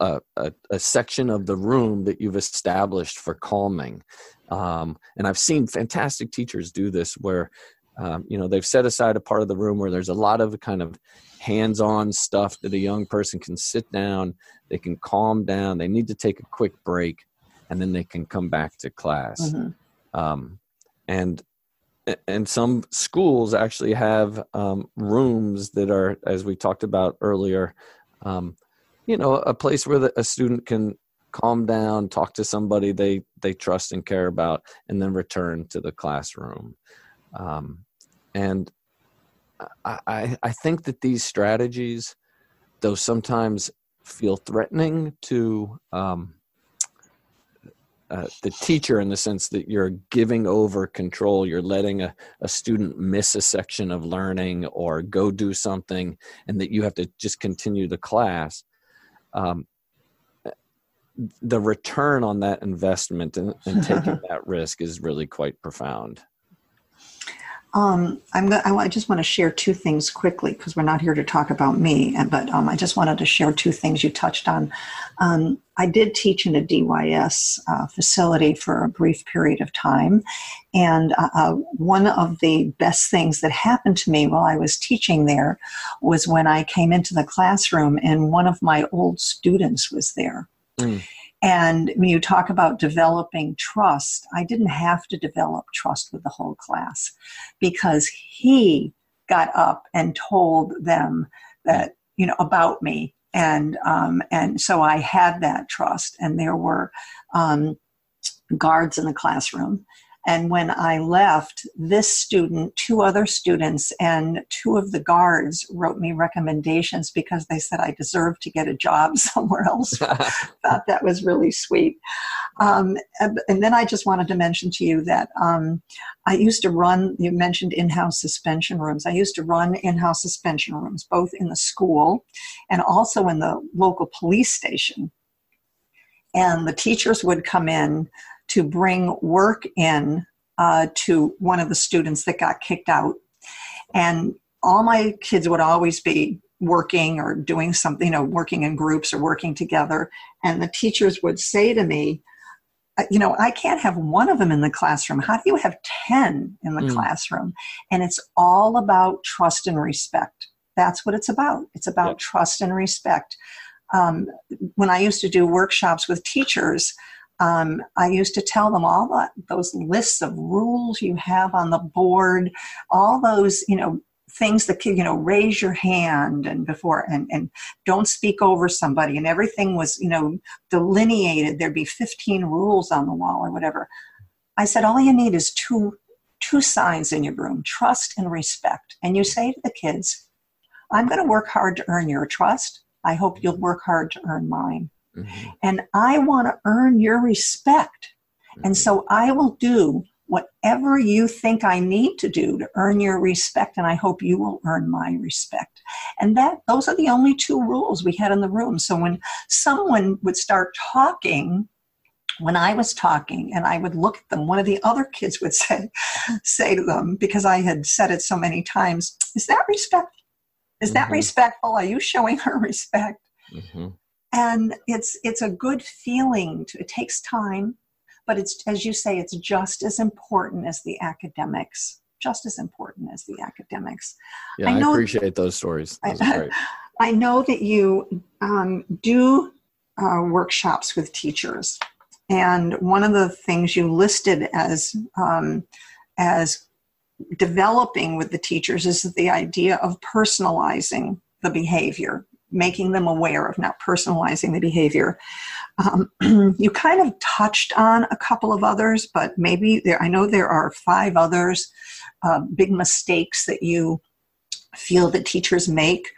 a, a, a, section of the room that you've established for calming. Um, and I've seen fantastic teachers do this where um, you know they've set aside a part of the room where there's a lot of kind of hands-on stuff that a young person can sit down they can calm down they need to take a quick break and then they can come back to class mm-hmm. um, and and some schools actually have um, rooms that are as we talked about earlier um, you know a place where the, a student can calm down talk to somebody they they trust and care about and then return to the classroom um, and I, I think that these strategies, though sometimes feel threatening to um, uh, the teacher in the sense that you're giving over control, you're letting a, a student miss a section of learning or go do something, and that you have to just continue the class. Um, the return on that investment and, and taking that risk is really quite profound. Um, I'm I just want to share two things quickly because we're not here to talk about me, but um, I just wanted to share two things you touched on. Um, I did teach in a DYS uh, facility for a brief period of time, and uh, uh, one of the best things that happened to me while I was teaching there was when I came into the classroom and one of my old students was there. Mm. And when you talk about developing trust, I didn't have to develop trust with the whole class because he got up and told them that, you know, about me. And, um, and so I had that trust. And there were um, guards in the classroom And when I left, this student, two other students, and two of the guards wrote me recommendations because they said I deserved to get a job somewhere else. Thought that was really sweet. Um, and, then I just wanted to mention to you that um, I used to run, you mentioned in house suspension rooms. I used to run in house suspension rooms, both in the school and also in the local police station. And the teachers would come in to bring work in uh, to one of the students that got kicked out. And all my kids would always be working or doing something, you know, working in groups or working together. And the teachers would say to me, uh, you know, I can't have one of them in the classroom. How do you have 10 in the mm. classroom? And it's all about trust and respect. That's what it's about. It's about yep. trust and respect. Um, when I used to do workshops with teachers, um, I used to tell them all that, those lists of rules you have on the board, all those, you know, things that you know raise your hand and before and, and don't speak over somebody and everything was you know delineated. There'd be 15 rules on the wall or whatever. I said all you need is two two signs in your room trust and respect. And you say to the kids i'm going to work hard to earn your trust. I hope you'll work hard to earn mine Mm-hmm. And I want to earn your respect. Mm-hmm. And so I will do whatever you think I need to do to earn your respect, and I hope you will earn my respect. And that those are the only two rules we had in the room. So when someone would start talking, when I was talking and I would look at them, one of the other kids would say, say to them, because I had said it so many times, is that respect? Is that mm-hmm. respectful? Are you showing her respect? Mm-hmm and it's it's a good feeling to, it takes time but it's as you say it's just as important as the academics just as important as the academics. Yeah i, I appreciate those stories. I, I, know that you um, do uh, workshops with teachers. And one of the things you listed as um, as developing with the teachers is the idea of personalizing the behavior making them aware of not personalizing the behavior. Um, you kind of touched on a couple of others, but maybe there, I know there are five others, uh, big mistakes that you feel that teachers make.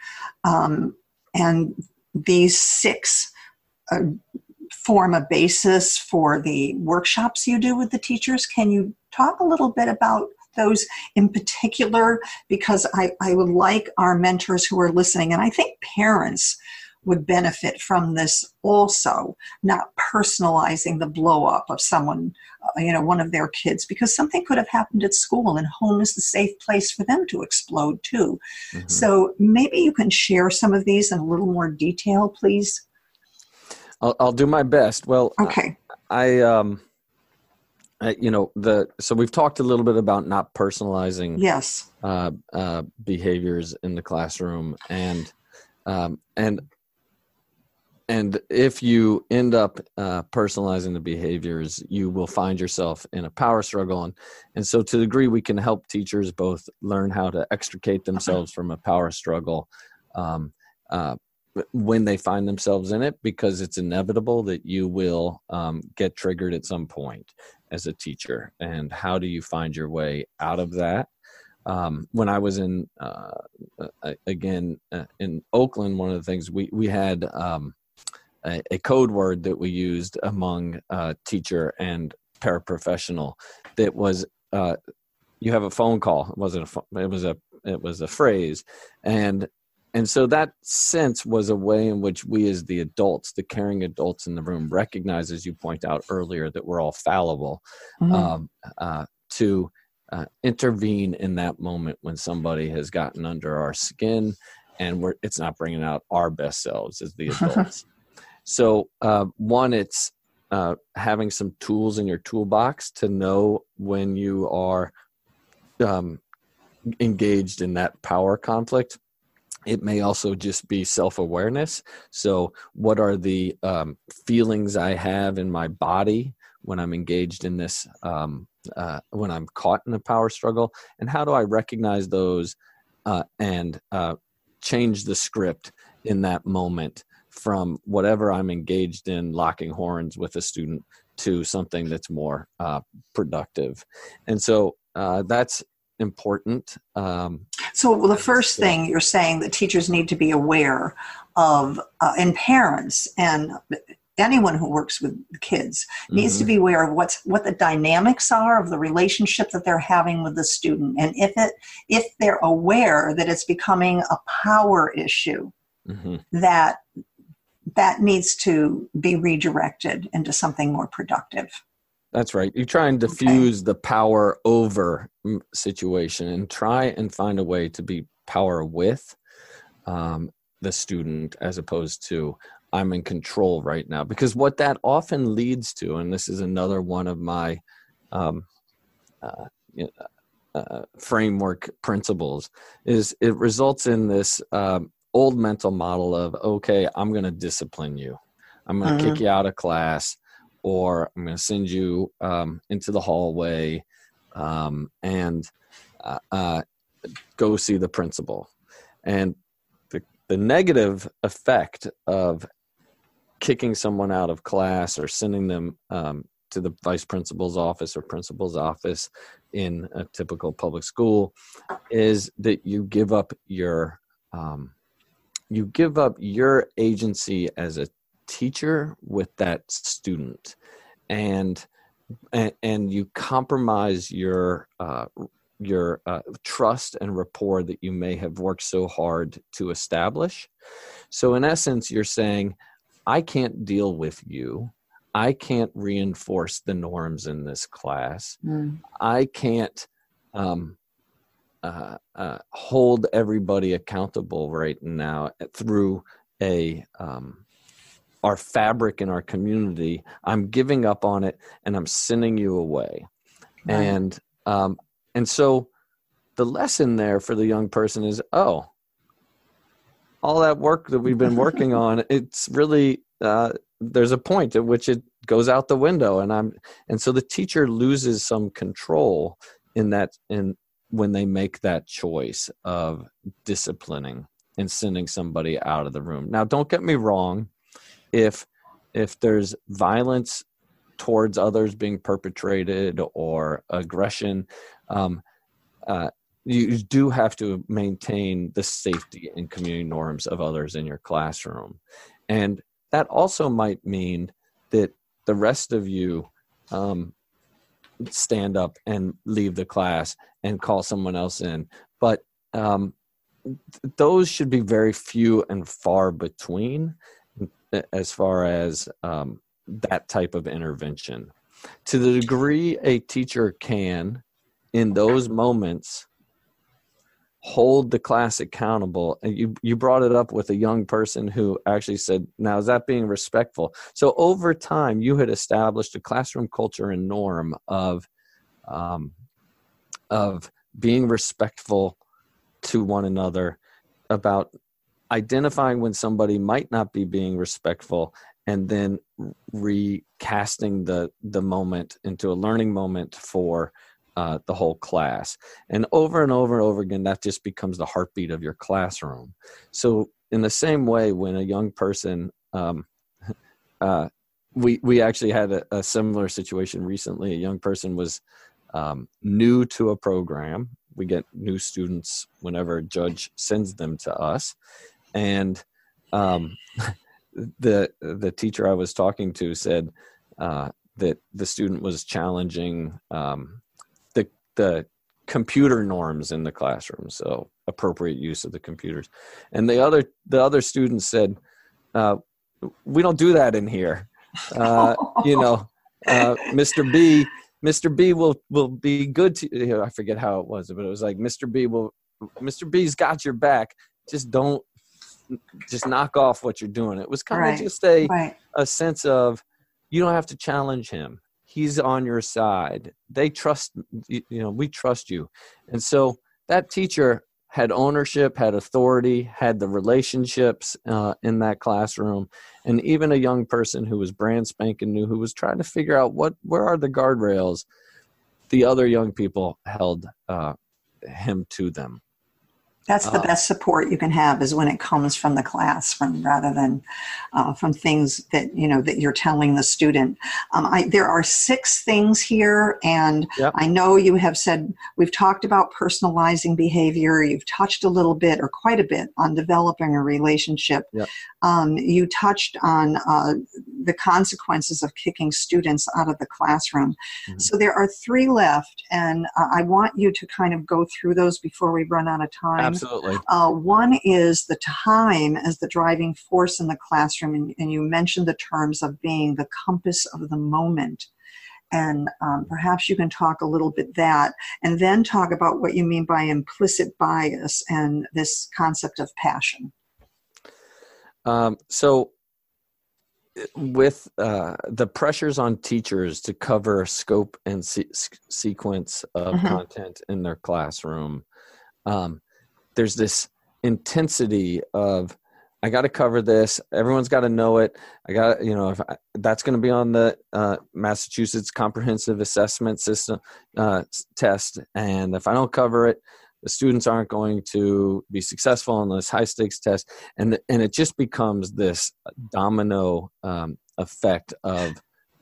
Um, and these six uh, form a basis for the workshops you do with the teachers. Can you talk a little bit about those in particular because I, I would like our mentors who are listening, and I think parents would benefit from this also, not personalizing the blow up of someone, uh, you know, one of their kids, because something could have happened at school and home is the safe place for them to explode too. Mm-hmm. So maybe you can share some of these in a little more detail, please. I'll, I'll do my best. Well, okay. I, I um, uh, you know the so we've talked a little bit about not personalizing yes. uh, uh, behaviors in the classroom and um, and and if you end up uh, personalizing the behaviors you will find yourself in a power struggle. And and so to the degree we can help teachers both learn how to extricate themselves from a power struggle um, uh, when they find themselves in it because it's inevitable that you will um, get triggered at some point as a teacher. And how do you find your way out of that? Um, when i was in uh, again uh, in oakland one of the things we we had um, a, a, code word that we used among uh, teacher and paraprofessional that was uh, you have a phone call. It wasn't a it was a it was a phrase. And and so that sense was a way in which we as the adults the caring adults in the room recognize as you point out earlier that we're all fallible mm-hmm. um, uh, to uh, intervene in that moment when somebody has gotten under our skin and we're it's not bringing out our best selves as the adults so uh, one it's uh, having some tools in your toolbox to know when you are um, engaged in that power conflict it may also just be self-awareness so what are the um, feelings i have in my body when i'm engaged in this um, uh, when i'm caught in a power struggle and how do i recognize those uh, and uh, change the script in that moment from whatever i'm engaged in locking horns with a student to something that's more uh, productive. And so uh, that's important. Um, so well, the first thing you're saying that teachers need to be aware of, uh, and parents and anyone who works with kids needs mm-hmm. to be aware of what's what the dynamics are of the relationship that they're having with the student and if it if they're aware that it's becoming a power issue mm-hmm. that that needs to be redirected into something more productive that's right you try and diffuse okay. the power over situation and try and find a way to be power with um, the student as opposed to I'm in control right now. Because what that often leads to, and this is another one of my um, uh, uh, framework principles, is it results in this um, old mental model of, okay, I'm going to discipline you. I'm going to kick mm-hmm. you out of class, or I'm going to send you um, into the hallway um, and uh, uh, go see the principal. And the, the negative effect of kicking someone out of class or sending them um, to the vice principal's office or principal's office in a typical public school is that you give up your um, you give up your agency as a teacher with that student and and, and you compromise your uh, your uh, trust and rapport that you may have worked so hard to establish so in essence you're saying I can't deal with you. I can't reinforce the norms in this class. Mm. I can't um, uh, uh, hold everybody accountable right now through a um, our fabric in our community. I'm giving up on it, and I'm sending you away. Right. And um, and so the lesson there for the young person is, oh, all that work that we've been working on, it's really uh, there's a point at which it goes out the window, and I'm and so the teacher loses some control in that in when they make that choice of disciplining and sending somebody out of the room. Now, don't get me wrong, if if there's violence towards others being perpetrated or aggression, um, uh, you do have to maintain the safety and community norms of others in your classroom. And that also might mean that the rest of you um, stand up and leave the class and call someone else in. But um, those should be very few and far between as far as um, that type of intervention. To the degree a teacher can in those moments hold the class accountable. And you you brought it up with a young person who actually said now is that being respectful? So over time you had established a classroom culture and norm of um, of being respectful to one another about identifying when somebody might not be being respectful and then recasting the the moment into a learning moment for uh, the whole class. And over and over and over again, that just becomes the heartbeat of your classroom. So, in the same way, when a young person, um, uh, we we actually had a, a, similar situation recently. A young person was um, new to a program. We get new students whenever judge sends them to us, and um, the the teacher I was talking to said uh, that the student was challenging um, the computer norms in the classroom so appropriate use of the computers. And the other the other students said uh, we don't do that in here. Uh, you know uh, mr b mr b will will be good to you know, i forget how it was but it was like mr b will mr b's got your back. Just don't just knock off what you're doing. It was kind right. of just a right. a sense of you don't have to challenge him. He's on your side. They trust you know we trust you. And so that teacher had ownership had authority had the relationships uh, in that classroom. And even a young person who was brand spanking new who was trying to figure out what where are the guardrails the other young people held uh, him to them That's the uh, best support you can have is when it comes from the classroom rather than uh, from things that you know that you're telling the student. Um, I, there are six things here, and yep. I know you have said we've talked about personalizing behavior. You've touched a little bit or quite a bit on developing a relationship. Yep. Um, you touched on uh, the consequences of kicking students out of the classroom. Mm-hmm. So there are three left, and uh, I want you to kind of go through those before we run out of time. Absolutely. Uh, one is the time as the driving force in the classroom, and, and you mentioned the terms of being the compass of the moment. And um, perhaps you can talk a little bit that and then talk about what you mean by implicit bias and this concept of passion. Um, so with uh, the pressures on teachers to cover scope and se- sequence of mm-hmm. content in their classroom um, there's this intensity of I got to cover this. Everyone's got to know it. I got you know if I, that's going to be on the uh, Massachusetts Comprehensive Assessment System uh, test, and if I don't cover it, the students aren't going to be successful on this high stakes test, and and it just becomes this domino um, effect of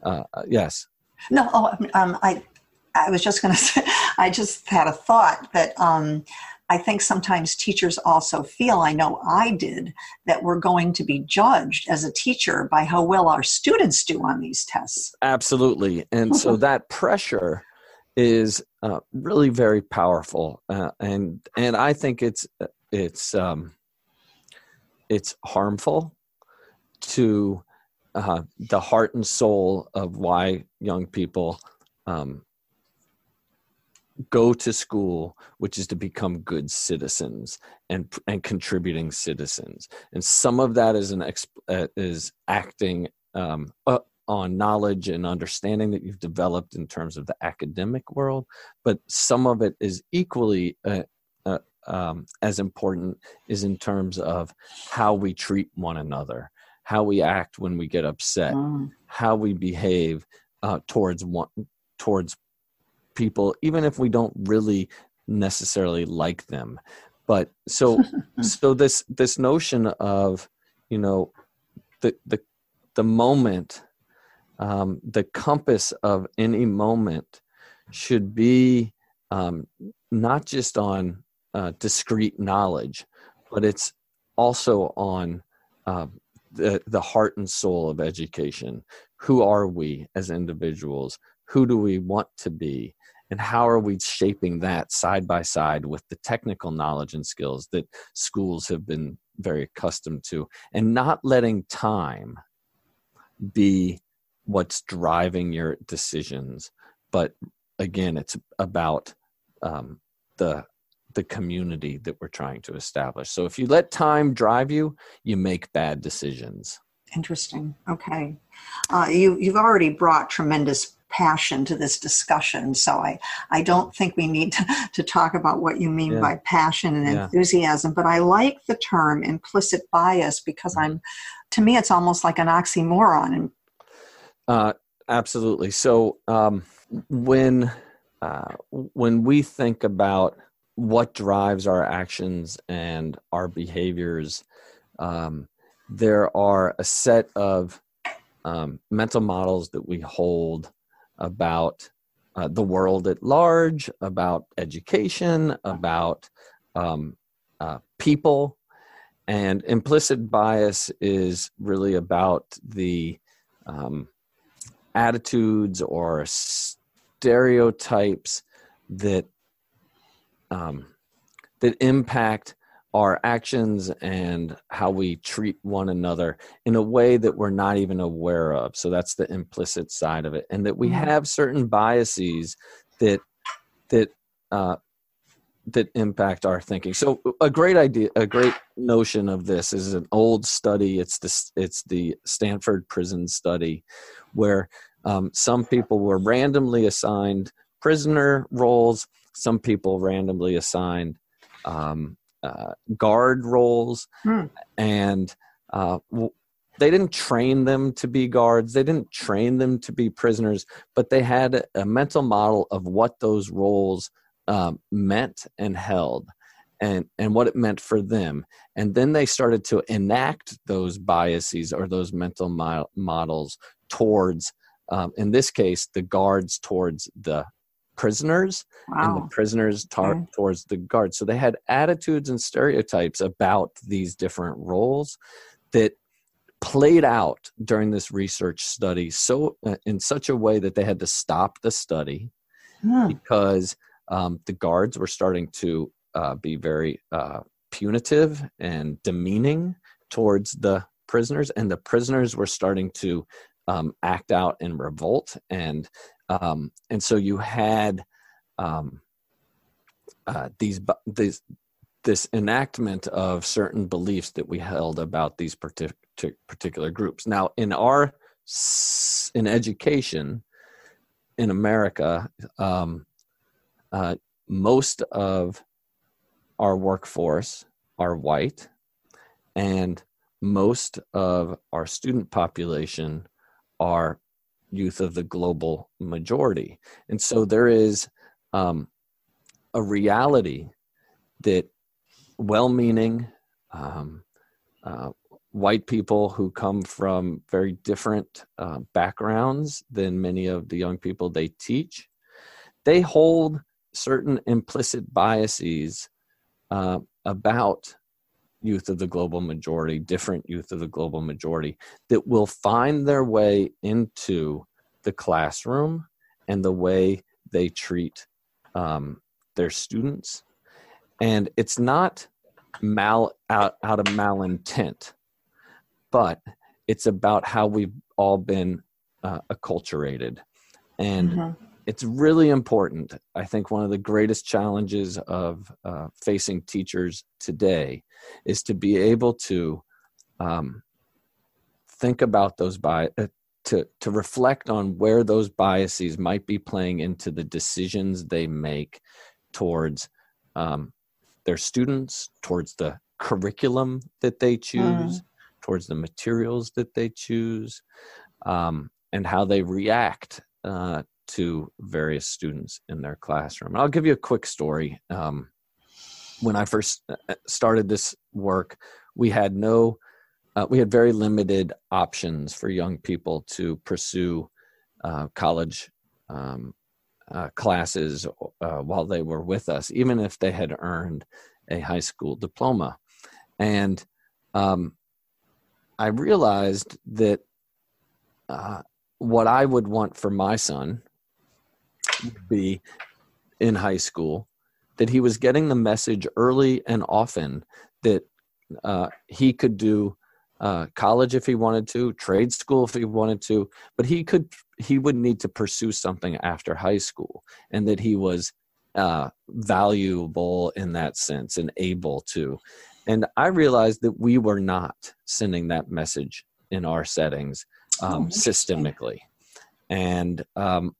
uh, yes. No, oh, um, I I was just going to say I just had a thought that um, I think sometimes teachers also feel, I know I did, that we're going to be judged as a teacher by how well our students do on these tests. Absolutely. And so that pressure is uh, really very powerful. Uh, and, and I think it's, it's, um, it's harmful to uh, the heart and soul of why young people um, go to school which is to become good citizens and and contributing citizens and some of that is an exp, uh, is acting um, uh, on knowledge and understanding that you've developed in terms of the academic world but some of it is equally uh, uh um, as important is in terms of how we treat one another how we act when we get upset mm. how we behave uh, towards one towards people even if we don't really necessarily like them. But so so this this notion of you know the the the moment um, the compass of any moment should be um, not just on uh, discrete knowledge but it's also on uh, the the heart and soul of education. Who are we as individuals? Who do we want to be and how are we shaping that side by side with the technical knowledge and skills that schools have been very accustomed to? And not letting time be what's driving your decisions but again it's about um, the the community that we're trying to establish. So if you let time drive you you make bad decisions. Interesting. Okay. Uh, you you've already brought tremendous passion to this discussion. So I, I don't think we need to, to talk about what you mean yeah. by passion and yeah. enthusiasm, but I like the term implicit bias because mm-hmm. I'm, to me, it's almost like an oxymoron. Uh, absolutely. So um, when, uh, when we think about what drives our actions and our behaviors, um, there are a set of um, mental models that we hold about uh, the world at large, about education, about um, uh, people. And implicit bias is really about the um, attitudes or stereotypes that um, that impact our actions and how we treat one another in a way that we're not even aware of. So that's the implicit side of it. And that we mm-hmm. have certain biases that that uh, that impact our thinking. So a great idea a great notion of this is an old study. It's the it's the stanford prison study where um, some people were randomly assigned prisoner roles. Some people randomly assigned um, uh, guard roles, hmm. and uh, they didn't train them to be guards. They didn't train them to be prisoners, but they had a mental model of what those roles um, meant and held. and and what it meant for them and then they started to enact those biases or those mental mo- models towards um, in this case the guards towards the prisoners wow. and the prisoners tar- okay. towards the guards so they had attitudes and stereotypes about these different roles that played out during this research study so uh, in such a way that they had to stop the study hmm. because um, the guards were starting to uh, be very uh, punitive and demeaning towards the prisoners, and the prisoners were starting to um, act out in revolt, and um, and so you had um, uh, these these this enactment of certain beliefs that we held about these partic- particular groups. Now, in our in education in America, um, uh, most of our workforce are white, and most of our student population are youth of the global majority. And so there is um, a reality that well meaning um, uh, white people who come from very different uh, backgrounds than many of the young people they teach, they hold certain implicit biases uh, about youth of the global majority, different youth of the global majority, that will find their way into the classroom and the way they treat um, their students. And it's not mal out, out of malintent, but it's about how we've all been uh, acculturated. And mm-hmm it's really important. I think one of the greatest challenges of uh, facing teachers today is to be able to um, think about those bias, uh, to to reflect on where those biases might be playing into the decisions they make towards um, their students, towards the curriculum that they choose, mm. towards the materials that they choose, um, and how they react uh, to various students in their classroom. I'll give you a quick story. Um, when I first uh, uh, started this work, we had no, uh, we had very limited options for young people to pursue uh, college um, uh, classes uh, while they were with us, even if they had earned a high school diploma. And um, I realized that what I would want for my son would be in high school that he was getting the message early and often that uh, he could do uh, college if he wanted to, trade school if he wanted to, but he could he would need to pursue something after high school, and that he was uh, valuable in that sense and able to. And I realized that we were not sending that message in our settings um, oh, systemically, and um,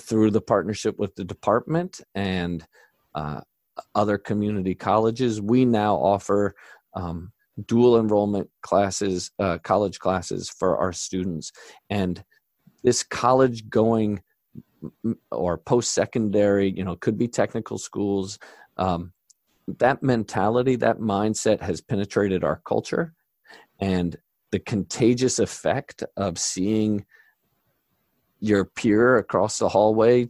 through the partnership with the department and uh, other community colleges, we now offer um, dual enrollment classes, uh, college classes for our students. And this college going or post secondary, you know, could be technical schools. Um, that mentality, that mindset has penetrated our culture. And the contagious effect of seeing your peer across the hallway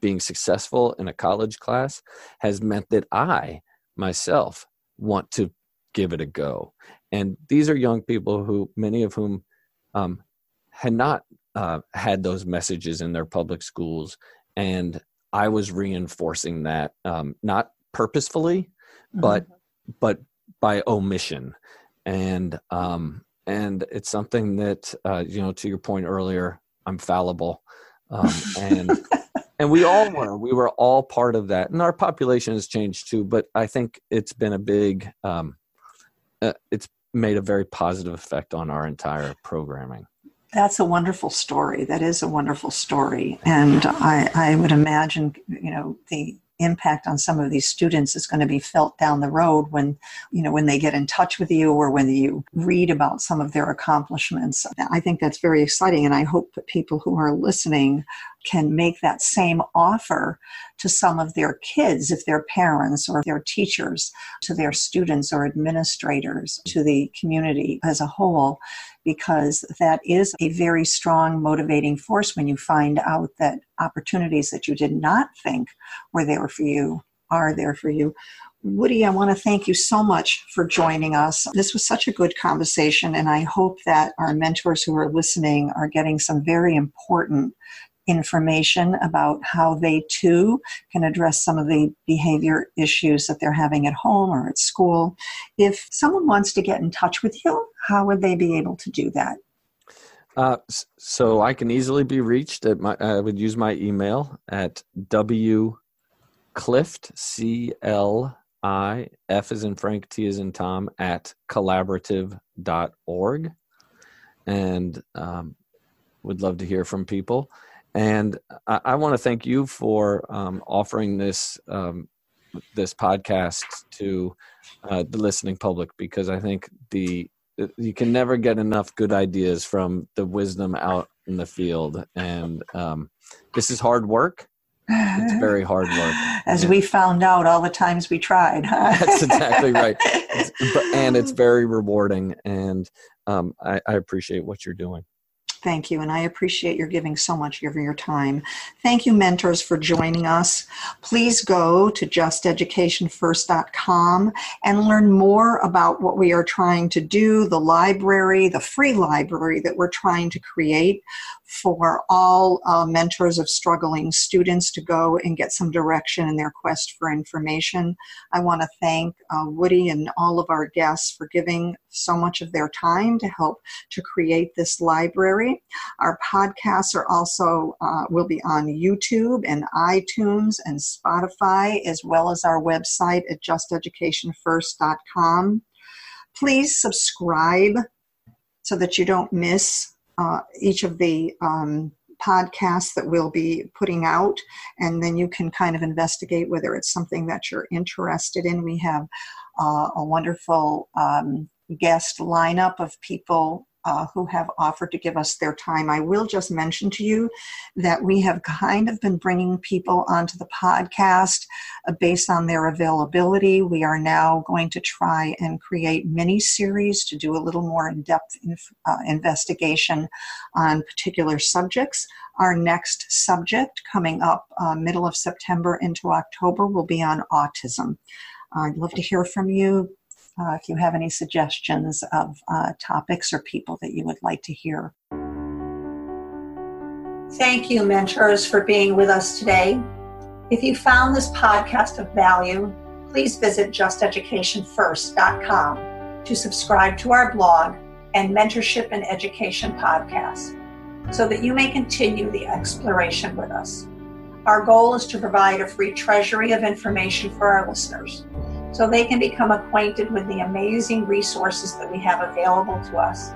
being successful in a college class has meant that I myself want to give it a go. And these are young people who, many of whom um, had not uh, had those messages in their public schools. And I was reinforcing that, um, not purposefully, mm-hmm. but but by omission. And um, and it's something that uh, you know, to your point earlier, I'm fallible, um, and and we all were. We were all part of that, and our population has changed too. But I think it's been a big. Um, uh, it's made a very positive effect on our entire programming. That's a wonderful story. That is a wonderful story, and I, I would imagine you know the impact on some of these students is going to be felt down the road when you know when they get in touch with you or when you read about some of their accomplishments i think that's very exciting and i hope that people who are listening can make that same offer to some of their kids, if they're parents or their teachers, to their students or administrators, to the community as a whole, because that is a very strong motivating force when you find out that opportunities that you did not think were there for you are there for you. Woody, I want to thank you so much for joining us. This was such a good conversation, and I hope that our mentors who are listening are getting some very important information about how they too can address some of the behavior issues that they're having at home or at school. If someone wants to get in touch with you, how would they be able to do that? Uh, so I can easily be reached at my. I would use my email at w clift c l i f is in Frank T is in Tom at collaborative.org, and um, would love to hear from people. And I, I want to thank you for um, offering this um, this podcast to uh, the listening public because I think the you can never get enough good ideas from the wisdom out in the field, and um, this is hard work. It's very hard work. As we found out all the times we tried. That's exactly right. It's, and it's very rewarding, and um, I, I appreciate what you're doing. Thank you, and I appreciate your giving so much of your time. Thank you, mentors, for joining us. Please go to justeducationfirst.com and learn more about what we are trying to do, the library, the free library that we're trying to create for all uh, mentors of struggling students to go and get some direction in their quest for information. I want to thank uh, Woody and all of our guests for giving so much of their time to help to create this library. Our podcasts are also uh, will be on YouTube and iTunes and Spotify, as well as our website at justeducationfirst.com. Please subscribe so that you don't miss uh, each of the um, podcasts that we'll be putting out, and then you can kind of investigate whether it's something that you're interested in. We have uh, a wonderful um, guest lineup of people uh, who have offered to give us their time. I will just mention to you that we have kind of been bringing people onto the podcast uh, based on their availability. We are now going to try and create mini series to do a little more in depth inf- uh, investigation on particular subjects. Our next subject coming up uh, middle of September into October will be on autism. I'd love to hear from you uh, if you have any suggestions of uh, topics or people that you would like to hear. Thank you, mentors, for being with us today. If you found this podcast of value, please visit justeducationfirst.com to subscribe to our blog and mentorship and education podcast so that you may continue the exploration with us. Our goal is to provide a free treasury of information for our listeners so they can become acquainted with the amazing resources that we have available to us.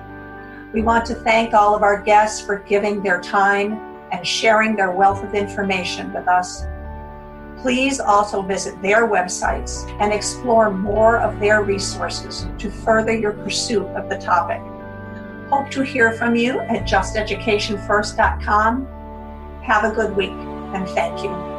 We want to thank all of our guests for giving their time and sharing their wealth of information with us. Please also visit their websites and explore more of their resources to further your pursuit of the topic. Hope to hear from you at justeducationfirst.com. Have a good week and thank you.